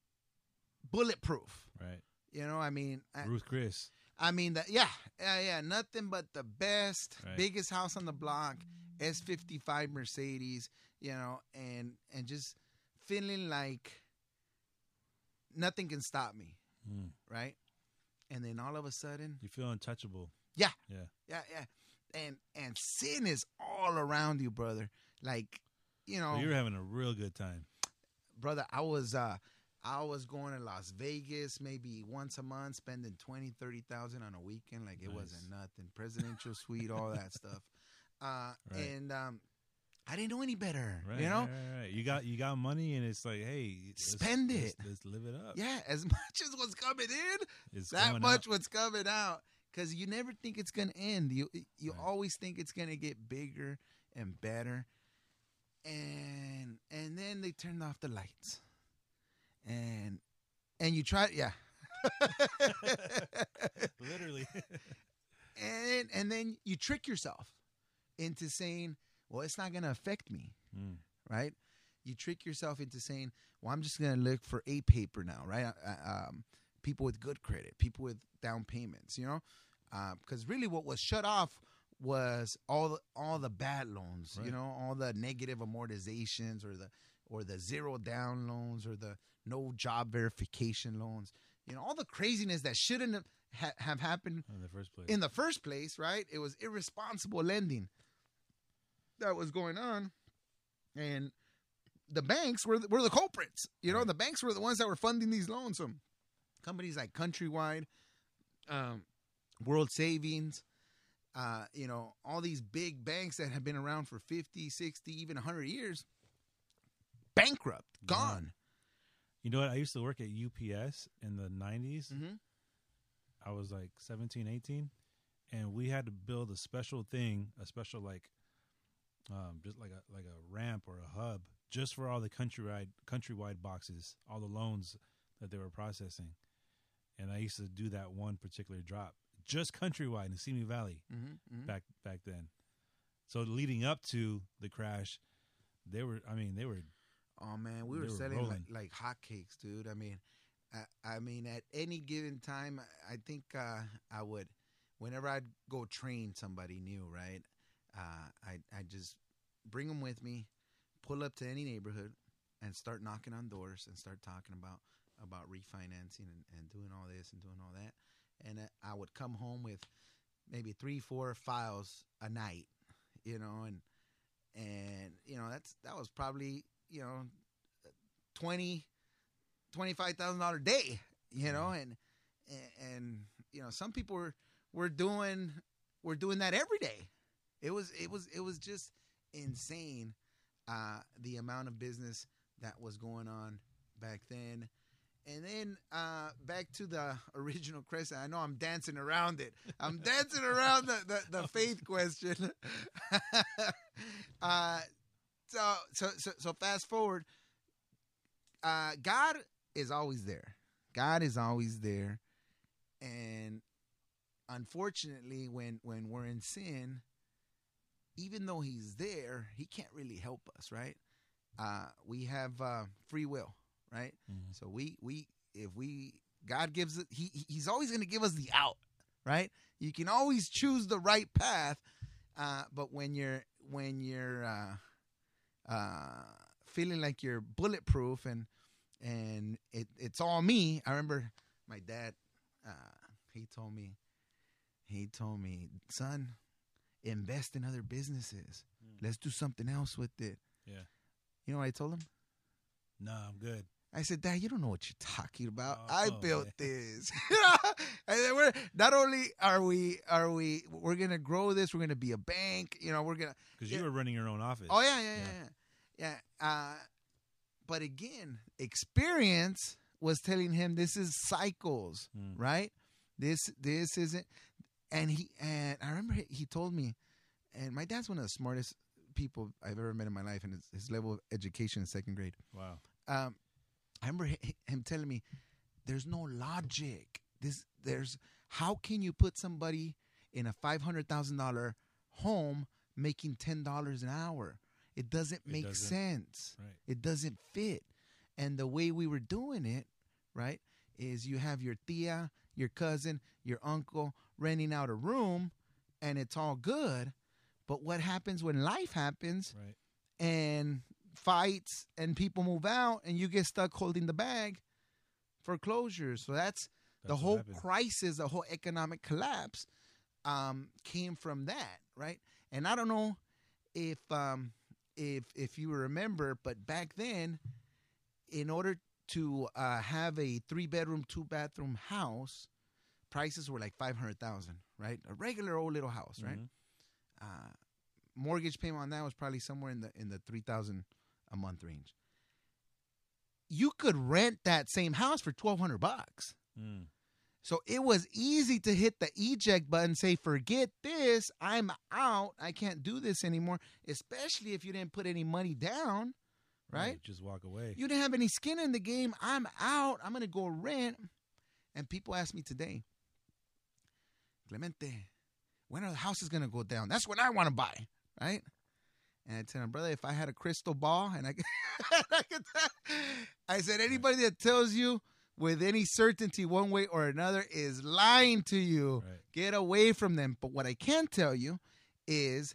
bulletproof. Right. You know, I mean, I, Ruth Chris. I mean that. Yeah, yeah, yeah. Nothing but the best, Right. biggest house on the block, S55 Mercedes. You know, and and just feeling like nothing can stop me, Mm. right? And then all of a sudden, You feel untouchable. Yeah. Yeah. yeah, yeah, and and sin is all around you, brother. Like, you know, So you're having a real good time. brother, I was uh I was going to Las Vegas maybe once a month, spending 20, 30,000 on a weekend like it Nice. wasn't nothing. Presidential suite, all that stuff. Uh Right. and um I didn't know any better, Right. you know? Right, right. You got you got money and it's like, hey, let's- Spend let's- it. Let's, live it up. Yeah, as much as what's coming in, It's that much out. what's coming out cuz you never think it's going to end. You you Right. always think it's going to get bigger and better. And and then they turned off the lights. And and you try yeah. Literally. and and then you trick yourself into saying, "Well, it's not going to affect me." Mm. right? You trick yourself into saying, "Well, I'm just going to look for a paper now," right? Uh, um, people with good credit, people with down payments, you know, uh, because really what was shut off was all the all the bad loans, Right. you know, all the negative amortizations or the or the zero down loans or the no job verification loans, you know, all the craziness that shouldn't have, ha- have happened In the first place. in the first place, right? It was irresponsible lending that was going on, and the banks were were the culprits. You know, Right. the banks were the ones that were funding these loans. So companies like Countrywide, um, World Savings, uh, you know, all these big banks that have been around for 50, 60, even 100 years, bankrupt, gone. you know what? I used to work at UPS in the 90s. Mm-hmm. I was like 17, 18, and we had to build a special thing, a special like, um, just like a like a ramp or a hub, just for all the countrywide countrywide boxes, all the loans that they were processing, and I used to do that one particular drop, just countrywide in Simi Valley Mm-hmm. back back then. So leading up to the crash, they were. I mean, they were. Oh man, we were were selling like, like hotcakes, dude. I mean, I, I mean, at any given time, I think uh, I would, whenever I'd go train somebody new, right? Uh, I I just bring them with me, pull up to any neighborhood, and start knocking on doors and start talking about about refinancing and, and doing all this and doing all that. And I would come home with maybe three, four files a night, you know, and and you know that's that was probably you know twenty twenty five thousand dollar a day you know and, and and you know some people were were doing were doing that every day. It was it was it was just insane uh the amount of business that was going on back then and then uh, back to the original question. I know I'm dancing around it. I'm dancing around the, the, the faith question. uh, so, so so so fast forward. Uh, God is always there. God is always there, and unfortunately, when when we're in sin, even though He's there, He can't really help us, right? Uh, we have uh, free will, right? Mhm. So we we if we God gives it, He He's always going to give us the out, right? You can always choose the right path, uh, but when you're when you're uh, uh, feeling like you're bulletproof and and it, it's all me. I remember my dad. Uh, he told me, he told me, son, invest in other businesses. Mm. Let's do something else with it. Yeah. You know what I told him? No, I'm good. I said, Dad, you don't know what you're talking about. Oh, I oh, built this. and then we're not only are we are we we're gonna grow this, we're gonna be a bank. You know, we're gonna. Because Yeah. you were running your own office. Oh yeah, yeah, yeah, Yeah. yeah. Uh, but again, experience was telling him this is cycles, Mm. right? This this isn't. And he and I remember he, he told me, and my dad's one of the smartest people I've ever met in my life, and his, his level of education in second grade Wow. um, I remember him telling me, "There's no logic. This there's how can you put somebody in a five hundred thousand dollar home making ten dollars an hour? It doesn't It make doesn't. sense. Right. It doesn't fit. And the way we were doing it, right, is you have your tia, your cousin, your uncle renting out a room, and it's all good. But what happens when life happens? Right. and fights and people move out and you get stuck holding the bag for closures. So that's, the That's what whole crisis, the whole economic collapse um, came from that, right? And I don't know if um, if if you remember, but back then, in order to uh, have a three bedroom, two bathroom house, prices were like five hundred thousand, right? A regular old little house, right? Mhm. uh, mortgage payment on that was probably somewhere in the in the three thousand a month range. You could rent that same house for twelve hundred bucks. Mm. So it was easy to hit the eject button, say, "Forget this, I'm out. I can't do this anymore." Especially if you didn't put any money down, right? Just walk away. You didn't have any skin in the game. I'm out. I'm gonna go rent. And people ask me today, Clemente, when are the houses gonna go down? That's when I want to buy, right? And I tell him, brother, if I had a crystal ball and I could, I, could I said, anybody that tells you with any certainty one way or another is lying to you. Right. Get away from them. But what I can tell you is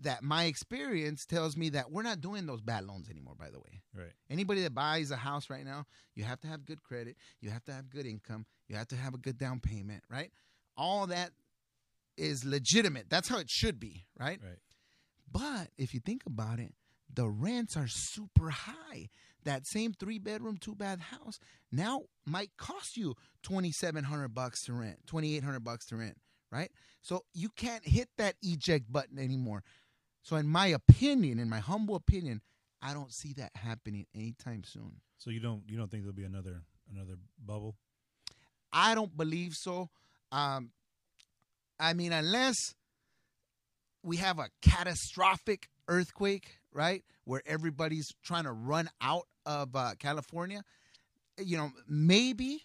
that my experience tells me that we're not doing those bad loans anymore, by the way. Right. Anybody that buys a house right now, you have to have good credit, you have to have good income, you have to have a good down payment, right? All that is legitimate. That's how it should be, right? Right. But if you think about it, the rents are super high. That same three bedroom, two bath house now might cost you twenty seven hundred bucks to rent, twenty eight hundred bucks to rent, right? So you can't hit that eject button anymore. So in my opinion, in my humble opinion, I don't see that happening anytime soon. So you don't you don't think there'll be another another bubble? I don't believe so. Um, I mean, unless we have a catastrophic earthquake, right, where everybody's trying to run out of uh, California, you know, maybe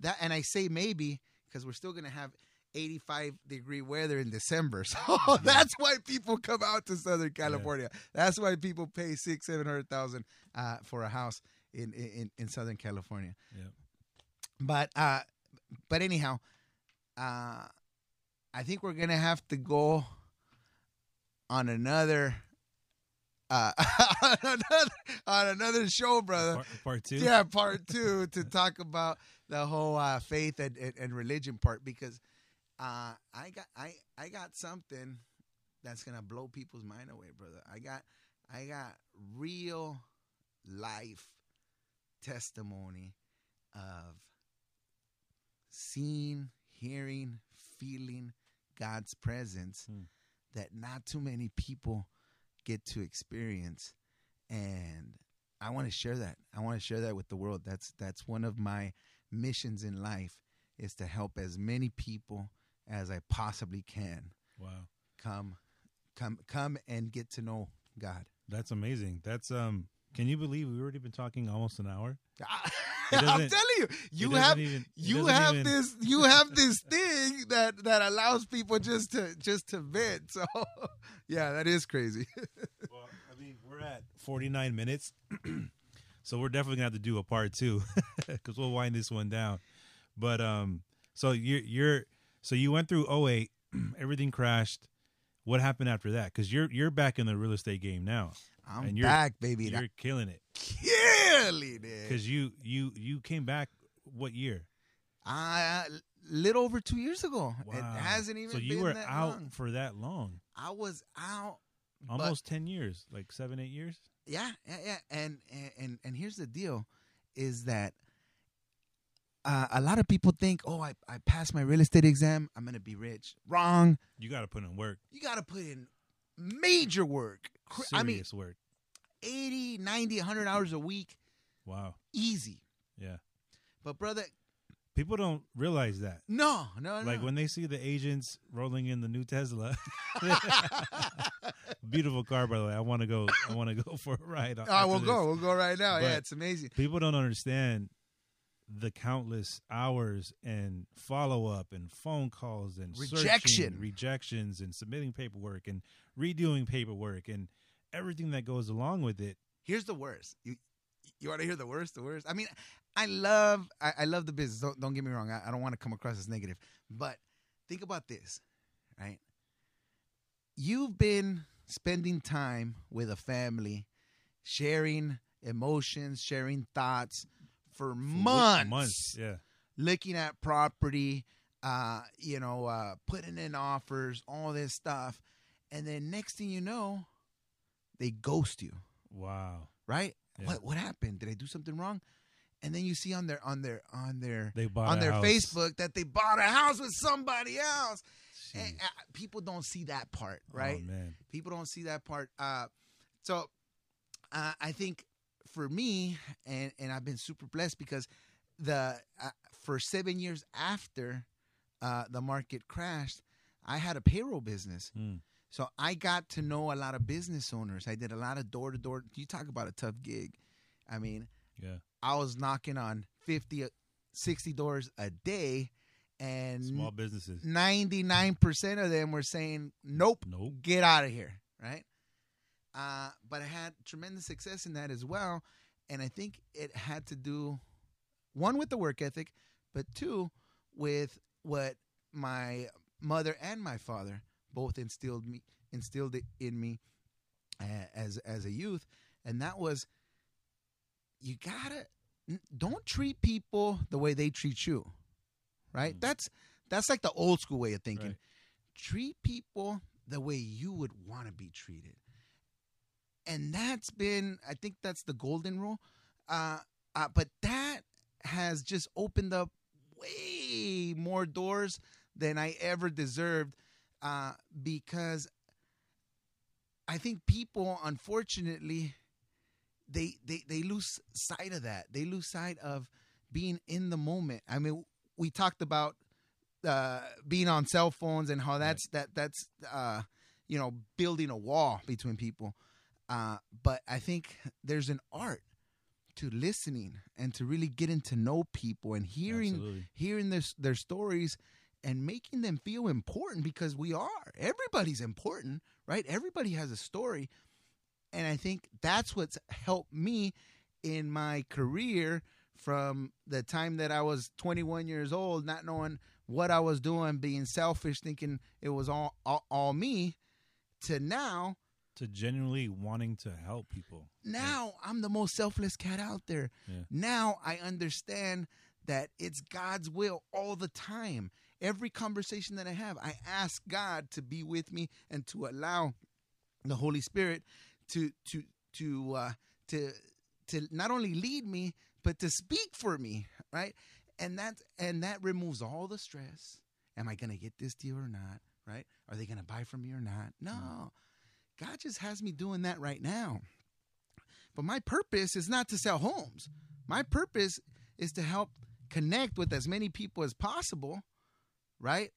that, and I say maybe because we're still going to have 85 degree weather in December. So that's why people come out to Southern California. That's why people pay six, seven hundred thousand uh, for a house in, in in Southern California. Yeah. But uh, but anyhow, uh, I think we're gonna have to go on another uh on another on another show, brother. Part, part two. Yeah, part two to talk about the whole uh, faith and, and, and religion part because uh, I got I I got something that's gonna blow people's mind away, brother. I got I got real life testimony of seeing, hearing, feeling God's presence Hmm. That not too many people get to experience and I want to share that. I want to share that with the world. That's that's one of my missions in life is to help as many people as I possibly can Wow. come come come and get to know God. That's amazing. That's um. Can you believe we've already been talking almost an hour? I'm telling you, you have even- you have even- this you have this thing that that allows people just to just to vent. So yeah, that is crazy. Well, I mean, we're at 49 minutes, so we're definitely gonna have to do a part two because we'll wind this one down. But um, so you're you're so you went through 08, everything crashed. What happened after that? Because you're you're back in the real estate game now. I'm And you're- back, baby. You're killing it it. because you you you came back. What year? Uh, little over two years ago. It Wow. hasn't even So you been were that out long. for that long, I was out but- almost 10 years, like seven eight years. Yeah, yeah, yeah. And and and, here's the deal, is that uh, a lot of people think, oh, I, I passed my real estate exam, I'm gonna be rich. Wrong. You got to put in work, You got to put in major work. Serious I mean, work. 80, 90, 100 hours a week, Wow. easy. Yeah. But brother, People don't realize that. no, no, no. Like when they see the agents rolling in the new Tesla, beautiful car by the way. I want to go. I want to go for a ride. Oh, we'll this. go. We'll go right now. yeah, it's amazing. People don't understand the countless hours and follow up and phone calls and searching, Rejection. rejections and submitting paperwork and redoing paperwork and everything that goes along with it. here's the worst. You you want to hear the worst? The worst. I mean, I love I, I love the business. Don't don't get me wrong. I, I don't want to come across as negative, but think about this, right? You've been spending time with a family, sharing emotions, sharing thoughts for for months, Months. Yeah. looking at property, uh, you know, uh, putting in offers, all this stuff, and then next thing you know, they ghost you Wow. right? Yeah. What what happened? Did I do something wrong? And then you see on their on their on their They bought on their house. Facebook that they bought a house with somebody else. And, uh, people don't see that part, right? Oh, man. People don't see that part. Uh, so uh, I think for me, and and I've been super blessed because the uh, for seven years after uh, the market crashed, I had a payroll business. Hmm. So I got to know a lot of business owners. I did a lot of door to door. You talk about a tough gig. I mean, Yeah. I was knocking on 50, 60 doors a day, and Small businesses. 99% of them were saying, nope, Nope. get out of here, right? Uh, but I had tremendous success in that as well. And I think it had to do, one, with the work ethic, but two, with what my mother and my father both instilled me instilled it in me uh, as as a youth, and that was you gotta don't treat people the way they treat you, right? Mm. That's that's like the old school way of thinking. Right. Treat people the way you would want to be treated, and that's been I think that's the golden rule. Uh, uh, but that has just opened up way more doors than I ever deserved uh, because I think people, unfortunately, they, they they lose sight of that. They lose sight of being in the moment. I mean, we talked about uh, being on cell phones and how that's that that's uh, you know building a wall between people. Uh, but I think there's an art to listening and to really getting to know people and hearing Absolutely. hearing their their stories and making them feel important because we are. Everybody's important, right? Everybody has a story. And I think that's what's helped me in my career from the time that I was 21 years old, not knowing what I was doing, being selfish, thinking it was all all, all me, to now To genuinely wanting to help people. now I'm the most selfless cat out there. Yeah. Now I understand that it's God's will all the time. Every conversation that I have, I ask God to be with me and to allow the Holy Spirit to to to uh, to to not only lead me but to speak for me, right? And that and that removes all the stress. Am I going to get this deal or not? Right? Are they going to buy from me or not? No. God just has me doing that right now. But my purpose is not to sell homes. My purpose is to help connect with as many people as possible, right?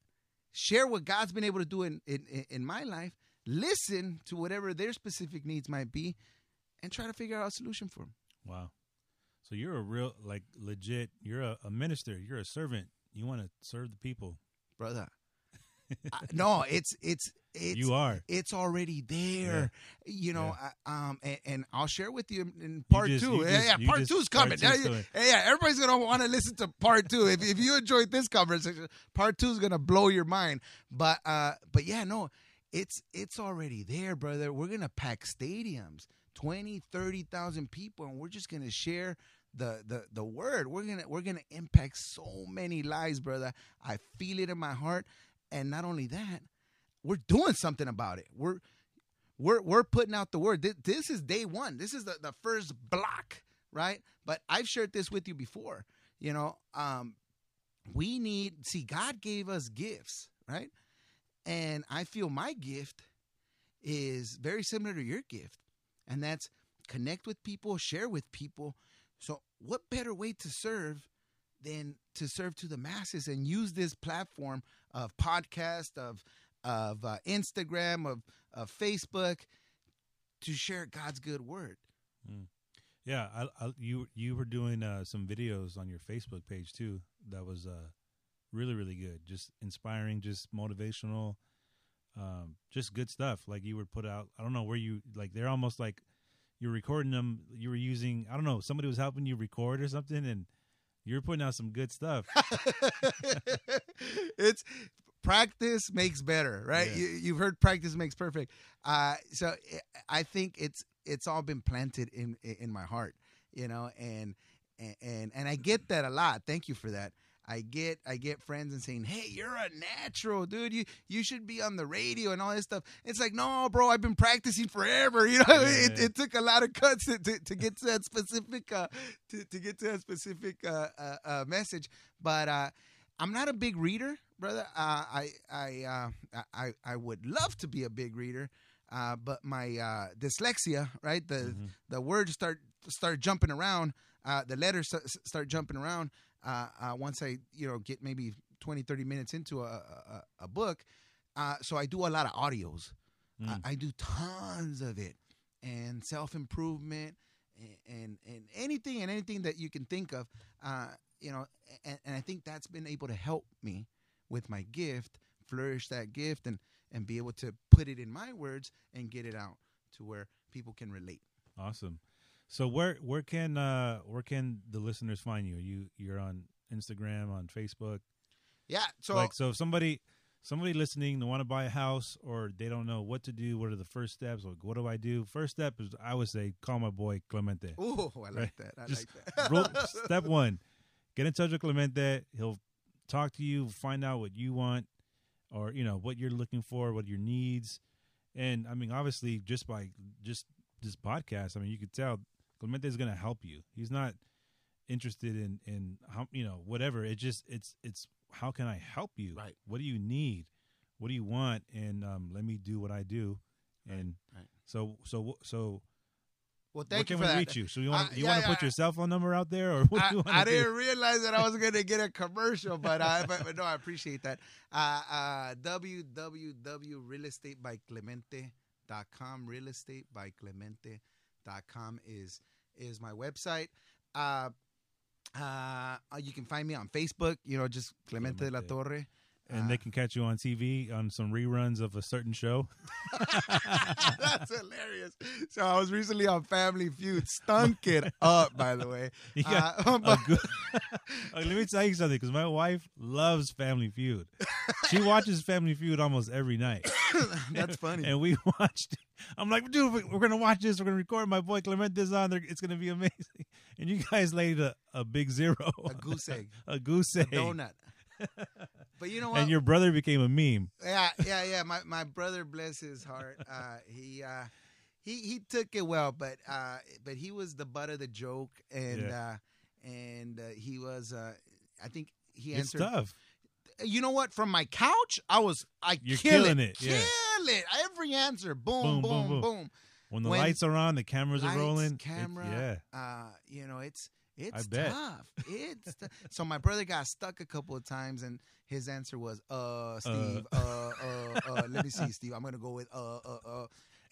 Share what God's been able to do in, in, in my life, listen to whatever their specific needs might be, and try to figure out a solution for them. Wow. So you're a real, like, legit, you're a, a minister, you're a servant. You want to serve the people. Brother. I- no, it's it's it's you are. it's already there. You know, I, um, and, and I'll share with you in, in You part just- two. yeah, yeah, part two's part coming. yeah, coming. yeah, yeah, everybody's gonna want to listen to part two. If if you enjoyed this conversation, part two is gonna blow your mind. But uh, but yeah, no, it's it's already there, brother. We're gonna pack stadiums, 20, 30,000 people, and we're just gonna share the the the word. We're gonna we're gonna impact so many lives, brother. I feel it in my heart, and not only that, we're doing something about it. We're we're we're putting out the word. This, is day one. This is the, the first block, right? But I've shared this with you before. You know, um, we need see God gave us gifts, right? And I feel my gift is very similar to your gift, and that's connect with people, share with people. So, what better way to serve than to serve to the masses and use this platform of podcast, of of uh, Instagram, of of Facebook, to share God's good word. Yeah, I, I, you you were doing uh, some videos on your Facebook page too. That was uh, really really good. Just inspiring, just motivational, um, just good stuff. Like you would put out. I don't know where you like. They're almost like you're recording them. You were using. I don't know. Somebody was helping you record or something, and you were putting out some good stuff. it's practice makes better, right? Yeah. You, you've heard practice makes perfect. Uh, so I- I think it's it's all been planted in in my heart, you know, and and and I get that a lot. Thank you for that. I get I get friends and saying, "Hey, you're a natural, dude. You you should be on the radio and all this stuff." It's like, no, bro, I've been practicing forever. You know, it, Yeah. it took a lot of cuts to, to, to get to that specific uh, to, to get to that specific uh, uh, uh, message. But uh, I'm not a big reader, brother. Uh, I I, uh, I I would love to be a big reader, uh, but my uh, dyslexia, right? The Mhm. the words start start jumping around. Uh, the letters start jumping around. Uh, uh, once I you know get maybe 20, 30 minutes into a a, a book, uh, so I do a lot of audios. Mm. I, I do tons of it, and self improvement, and, and and anything and anything that you can think of. Uh, you know, and, and I think that's been able to help me with my gift, flourish that gift, and and be able to put it in my words and get it out to where people can relate. Awesome. So where where can uh where can the listeners find you? You you're on Instagram, on Facebook. Yeah. So like so if somebody somebody listening they want to buy a house or they don't know what to do, what are the first steps? Like what do I do? First step is I would say call my boy Clemente. Ooh, I like Right. that. I Just like that. Step one, get in touch with Clemente. He'll talk to you, find out what you want, or you know what you're looking for, what your needs, and I mean, obviously, just by just this podcast, I mean, you could tell Clemente is going to help you. He's not interested in in how you know whatever. It just it's it's how can I help you? Right. What do you need? What do you want? And um, let me do what I do. And right. so so so well, where thank you can for we that. reach you? So you want Uh, you yeah, want to put yeah. your cell phone number out there, or what I, I didn't realize that I was going to get a commercial, but I but, but no, I appreciate that. Uh, uh, www.realestatebyclemente.com. Realestatebyclemente.com is is my website. Uh, uh, you can find me on Facebook. You know, just Clemente, de la Torre. And Uh, they can catch you on TV on some reruns of a certain show. That's hilarious. So I was recently on Family Feud, stunk it up, by the way. Got Uh, good- let me tell you something, because my wife loves Family Feud. She watches Family Feud almost every night, That's funny. and we watched. I'm like, dude, we- we're gonna watch this. We're gonna record. My boy Clemente's on there. It's gonna be amazing. And you guys laid a, a big zero, a goose egg, a goose a egg, donut. But you know what? and your brother became a meme. yeah, yeah, yeah. My my brother, bless his heart, uh, he uh, he he took it well, but uh, but he was the butt of the joke, and uh, and uh, he was. Uh, I think he It's answered. tough. You know what? From my couch, I was I You're kill killing it, it, yeah. kill it. Every answer, Boom, boom, boom, boom, boom. When the When lights are on, the cameras Lights, are rolling. it- camera. yeah. Uh, you know, it's it's tough. It's t- so my brother got stuck a couple of times, and his answer was, "Uh, Steve, uh, uh, uh, let me see, Steve. I'm gonna go with uh, uh, uh."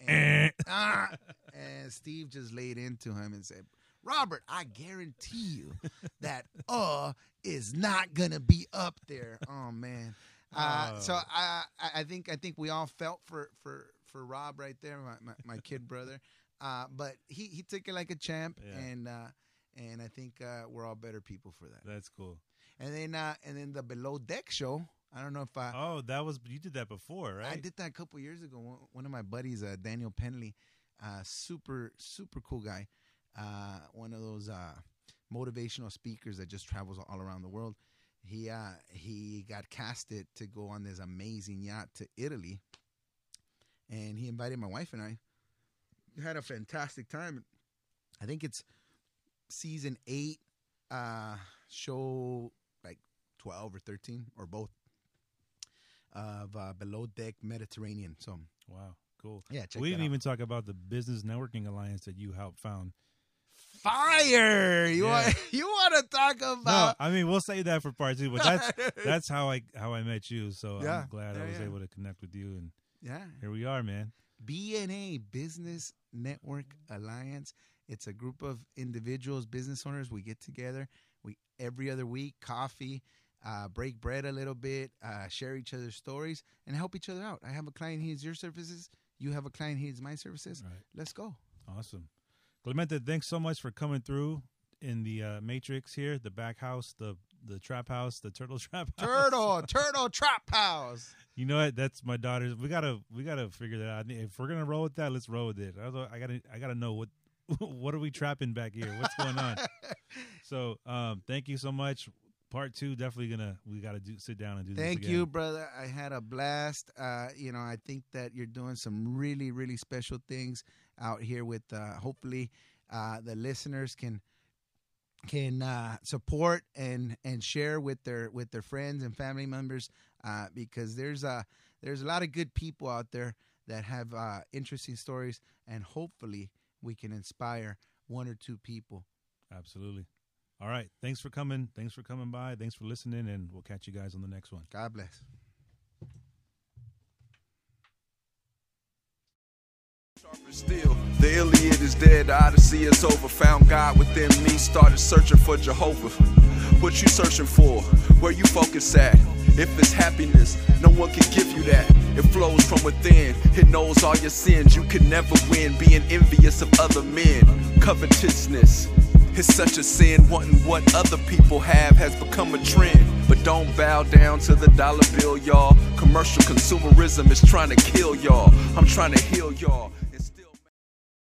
And, ah, and Steve just laid into him and said, "Robert, I guarantee you that uh is not gonna be up there." Oh man. Uh, so Oh. I, I I think I think we all felt for for for Rob right there, my my, my kid brother. Uh, but he he took it like a champ, Yeah. and uh, and I think uh, we're all better people for that. That's cool. And then uh, and then the below deck show. I don't know if I Oh, that was you did that before, right? I did that a couple years ago. One, of my buddies, uh, Daniel Penley, uh, super super cool guy. Uh, one of those uh, motivational speakers that just travels all around the world. He uh, he got casted to go on this amazing yacht to Italy, and he invited my wife and I. Had a fantastic time. I think it's season eight, uh, show like twelve or thirteen or both of uh, Below Deck Mediterranean. So Wow, cool. yeah, check we didn't out. even talk about the business networking alliance that you helped found. fire. You Yeah. want you want to talk about? No? I mean we'll save that for part two, but that's that's how I how I met you. So Yeah, I'm glad yeah, I was able to connect with you, and yeah. here we are, man. BNA Business Network Alliance. It's a group of individuals, business owners. We get together. We every other week, coffee, uh, break bread a little bit, uh, share each other's stories, and help each other out. I have a client who needs your services. You have a client who needs my services. Right, Let's go. awesome. Clemente, thanks so much for coming through in the uh, Matrix here, the back house, the the trap house, the turtle trap house. Turtle, turtle trap house. You know what? That's my daughter's. We gotta we gotta figure that out. If we're gonna roll with that, let's roll with it. I, I gotta I gotta know what what are we trapping back here? What's going on? so um, thank you so much. Part two, definitely gonna we gotta do sit down and do. This. Thank you, brother. I had a blast. Uh, you know, I think that you're doing some really, really special things out here with. Uh, hopefully, uh, the listeners can can uh, support and and share with their with their friends and family members uh, because there's a there's a lot of good people out there that have uh, interesting stories and hopefully we can inspire one or two people. Absolutely. All right. Thanks for coming. Thanks for coming by. Thanks for listening, and we'll catch you guys on the next one. God bless. Still, the Iliad is dead, the Odyssey is over. Found God within me, started searching for Jehovah. What you searching for? Where you focus at? If it's happiness, no one can give you that. It flows from within, it knows all your sins. You can never win being envious of other men. Covetousness. It's such a sin, wanting what other people have has become a trend. But don't bow down to the dollar bill, y'all. Commercial consumerism is trying to kill y'all. I'm trying to heal y'all.